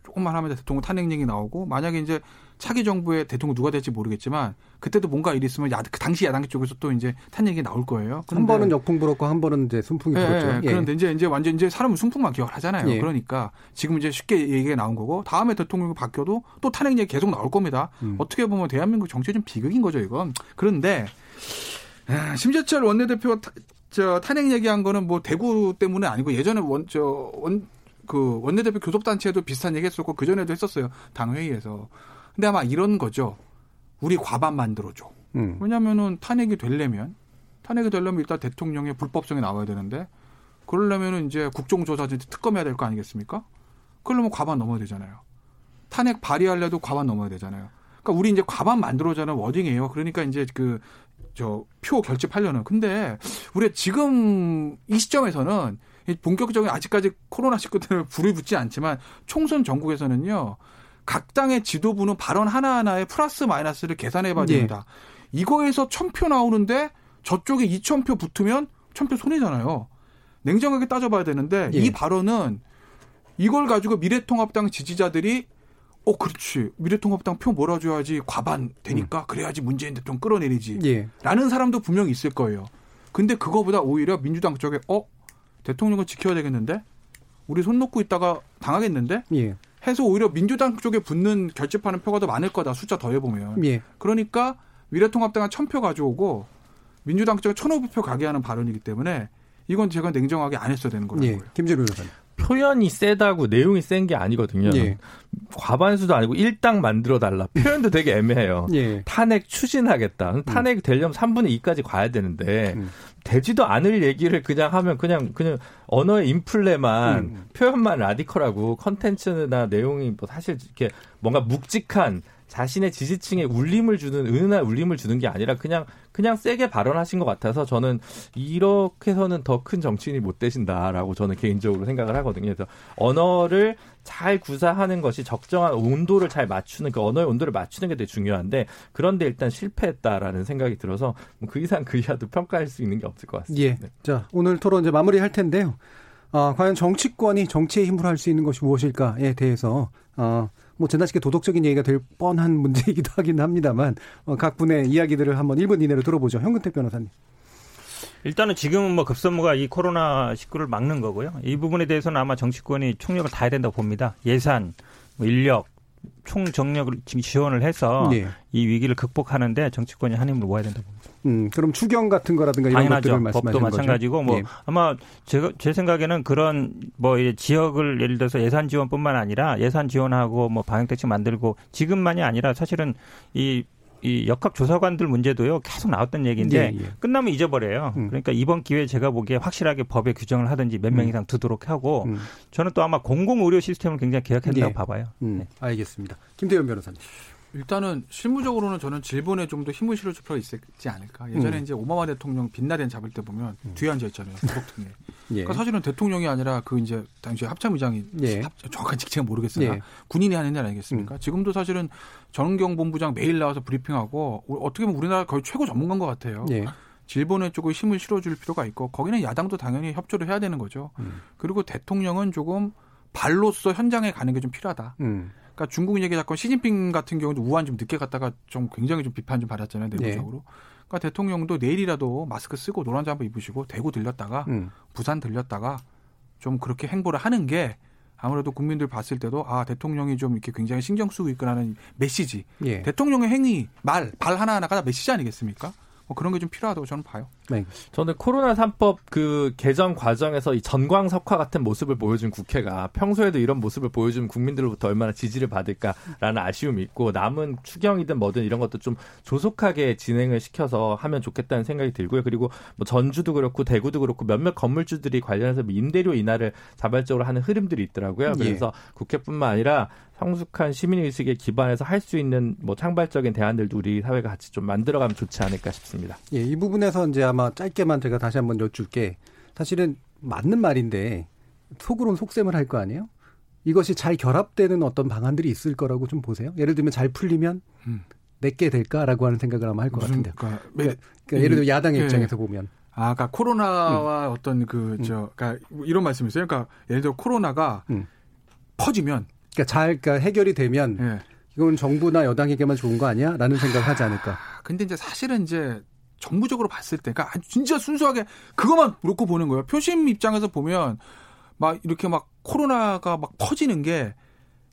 조금만 하면 대통령 탄핵 얘기 나오고 만약에 이제 차기 정부의 대통령 누가 될지 모르겠지만 그때도 뭔가 일이 있으면 야, 그 당시 야당 쪽에서 또 이제 탄핵이 나올 거예요. 한 번은 역풍 불었고 한 번은 이제 순풍이 예, 불었죠. 예, 그런데 이제 이제 완전 이제 사람은 순풍만 기억을 하잖아요. 예. 그러니까 지금 이제 쉽게 얘기가 나온 거고 다음에 대통령이 바뀌어도 또 탄핵 얘기 계속 나올 겁니다. 음. 어떻게 보면 대한민국 정치의 좀 비극인 거죠, 이건. 그런데 아, 심재철 원내대표가 타, 저 탄핵 얘기한 거는 뭐 대구 때문에 아니고 예전에 원 저 원 그 원내대표 교섭단체에도 비슷한 얘기 했었고 그전에도 했었어요. 당회의에서. 근데 아마 이런 거죠. 우리 과반 만들어줘. 음. 왜냐면은 탄핵이 되려면 탄핵이 되려면 일단 대통령의 불법성이 나와야 되는데 그러려면은 이제 국정조사진테 특검해야 될 거 아니겠습니까? 그러려면 과반 넘어야 되잖아요. 탄핵 발의하려도 과반 넘어야 되잖아요. 그러니까 우리 이제 과반 만들어자는 워딩이에요. 그러니까 이제 그 저 표 결집하려는. 근데 우리가 지금 이 시점에서는 본격적인 아직까지 코로나 19 때문에 불이 붙지 않지만 총선 전국에서는요. 각 당의 지도부는 발언 하나하나에 플러스 마이너스를 계산해 봐야 네. 됩니다. 네. 이거에서 천표 나오는데 저쪽에 이천 표 붙으면 천표 손해잖아요. 냉정하게 따져봐야 되는데 네. 이 발언은 이걸 가지고 미래통합당 지지자들이 어 그렇지 미래통합당 표 몰아줘야지 과반 되니까 음. 그래야지 문재인 대통령 끌어내리지 예. 라는 사람도 분명히 있을 거예요. 근데 그거보다 오히려 민주당 쪽에 어 대통령을 지켜야 되겠는데 우리 손 놓고 있다가 당하겠는데 예. 해서 오히려 민주당 쪽에 붙는 결집하는 표가 더 많을 거다 숫자 더해보면. 예. 그러니까 미래통합당은 천표 가져오고 민주당 쪽에 1,500표 가게 하는 발언이기 때문에 이건 제가 냉정하게 안 했어야 되는 거라고요. 예. 김재료 변호사님. 표현이 세다고 내용이 센 게 아니거든요. 예. 과반수도 아니고 일당 만들어 달라. 표현도 되게 애매해요. 예. 탄핵 추진하겠다. 탄핵 되려면 3분의 2까지 가야 되는데 음. 되지도 않을 얘기를 그냥 하면 그냥 그냥 언어의 인플레만 음. 표현만 라디컬하고 컨텐츠나 내용이 뭐 사실 이렇게 뭔가 묵직한 자신의 지지층에 울림을 주는 은은한 울림을 주는 게 아니라 그냥 그냥 세게 발언하신 것 같아서 저는 이렇게 해서는 더 큰 정치인이 못 되신다라고 저는 개인적으로 생각을 하거든요. 그래서 언어를 잘 구사하는 것이 적정한 온도를 잘 맞추는 그 언어의 온도를 맞추는 게 되게 중요한데 그런데 일단 실패했다라는 생각이 들어서 뭐그 이상 그 이하도 평가할 수 있는 게 없을 것 같습니다. 예. 네. 자, 오늘 토론 이제 마무리할 텐데요. 아, 과연 정치권이 정치의 힘으로 할 수 있는 것이 무엇일까에 대해서 어, 뭐 지나치게 도덕적인 얘기가 될 뻔한 문제이기도 하긴 합니다만 어, 각 분의 이야기들을 한번 1분 이내로 들어보죠. 현근택 변호사님. 일단은 지금은 뭐 급선무가 이 코로나 19를 막는 거고요. 이 부분에 대해서는 아마 정치권이 총력을 다해야 된다고 봅니다. 예산, 뭐 인력, 총 정력을 지금 지원을 해서 예. 이 위기를 극복하는데 정치권이 한 힘을 모아야 된다고 봅니다. 음, 그럼 추경 같은 거라든가 이런 당연하죠. 것들을 말씀하시는 법도. 마찬가지고 뭐 예. 아마 제가 제 생각에는 그런 뭐 지역을 예를 들어서 예산 지원뿐만 아니라 예산 지원하고 뭐 방역 대책 만들고 지금만이 아니라 사실은 이이 역학 조사관들 문제도요 계속 나왔던 얘기인데 예, 예. 끝나면 잊어버려요. 음. 그러니까 이번 기회에 제가 보기에 확실하게 법에 규정을 하든지 몇명 음. 이상 두도록 하고 음, 저는 또 아마 공공 의료 시스템을 굉장히 개혁한다고 예. 봐봐요. 음, 네. 알겠습니다. 김대현 변호사님. 일단은 실무적으로는 저는 질본에 좀 더 힘을 실어줄 필요가 있지 않을까. 예전에 음. 이제 오바마 대통령 빛나렌 잡을 때 보면 뒤에 앉아 있잖아요. 부속통에. 예. 그러니까 사실은 대통령이 아니라 그 이제 당시 합참의장이 예. 합- 정확한 직책은 모르겠으나 예. 군인이 하는 일 아니겠습니까? 지금도 사실은 전경본부장 매일 나와서 브리핑하고 우- 어떻게 보면 우리나라 거의 최고 전문가인 것 같아요. 예. 질본에 조금 힘을 실어줄 필요가 있고 거기는 야당도 당연히 협조를 해야 되는 거죠. 음. 그리고 대통령은 조금 발로서 현장에 가는 게 좀 필요하다. 음. 그러니까 중국 얘기 자꾸 시진핑 같은 경우도 우한 좀 늦게 갔다가 좀 굉장히 좀 비판 좀 받았잖아요 내부적으로. 그러니까 대통령도 내일이라도 마스크 쓰고 노란 잠바 입으시고 대구 들렸다가 음. 부산 들렸다가 좀 그렇게 행보를 하는 게 아무래도 국민들 봤을 때도 아 대통령이 좀 이렇게 굉장히 신경 쓰고 있구나는 메시지. 예. 대통령의 행위 말 발 하나 하나가 다 메시지 아니겠습니까? 뭐 그런 게 좀 필요하다고 저는 봐요. 네. 저는 코로나 3법 그 개정 과정에서 이 전광석화 같은 모습을 보여준 국회가 평소에도 이런 모습을 보여준 국민들로부터 얼마나 지지를 받을까라는 아쉬움이 있고 남은 추경이든 뭐든 이런 것도 좀 조속하게 진행을 시켜서 하면 좋겠다는 생각이 들고요. 그리고 뭐 전주도 그렇고 대구도 그렇고 몇몇 건물주들이 관련해서 뭐 임대료 인하를 자발적으로 하는 흐름들이 있더라고요. 예. 그래서 국회뿐만 아니라 성숙한 시민의식에 기반해서 할 수 있는 뭐 창발적인 대안들도 우리 사회가 같이 좀 만들어가면 좋지 않을까 싶습니다. 예, 이 부분에서 이제 아마 짧게만 제가 다시 한번 여쭐게. 사실은 맞는 말인데 속으론 속셈을 할 거 아니에요? 이것이 잘 결합되는 어떤 방안들이 있을 거라고 좀 보세요. 예를 들면 잘 풀리면 음. 내게 될까라고 하는 생각을 아마 할 것 같은데. 그러니까 그러니까, 그러니까 예를 들어 야당의 예. 입장에서 보면 아, 그러니까 코로나와 어떤 그, 저, 그러니까 이런 말씀이세요. 그러니까 예를 들어 코로나가 음. 퍼지면, 그러니까 잘 그러니까 해결이 되면 예. 이건 정부나 여당에게만 좋은 거 아니야? 라는 생각을 하지 않을까. 아, 근데 이제 사실은 이제 정부적으로 봤을 때, 그러니까 아주 진짜 순수하게 그것만 놓고 보는 거예요. 표심 입장에서 보면 막 이렇게 막 코로나가 막 퍼지는 게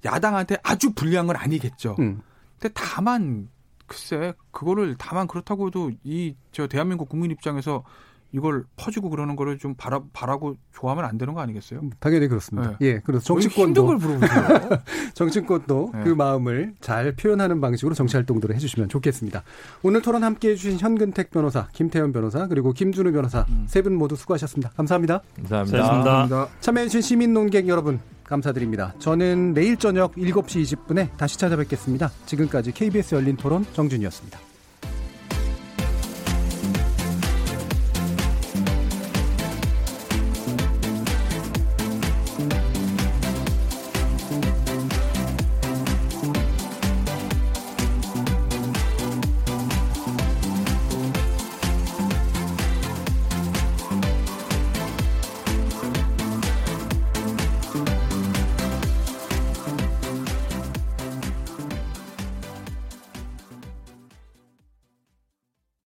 야당한테 아주 불리한 건 아니겠죠. 음. 근데 다만 글쎄 그거를 다만 그렇다고 해도 이 저 대한민국 국민 입장에서 이걸 퍼지고 그러는 거를 좀 바라 바라고 좋아하면 안 되는 거 아니겠어요? 당연히 그렇습니다. 예, 그래서 정치권도 걸 물어보세요. 정치권도 네. 그 마음을 잘 표현하는 방식으로 정치 활동들을 해 주시면 좋겠습니다. 오늘 토론 함께 해 주신 현근택 변호사, 김태현 변호사, 그리고 김준우 변호사 세분 모두 수고하셨습니다. 감사합니다. 감사합니다. 감사합니다. 참여해 주신 시민 논객 여러분 감사드립니다. 저는 내일 저녁 7시 20분에 다시 찾아뵙겠습니다. 지금까지 KBS 열린 토론 정준이었습니다.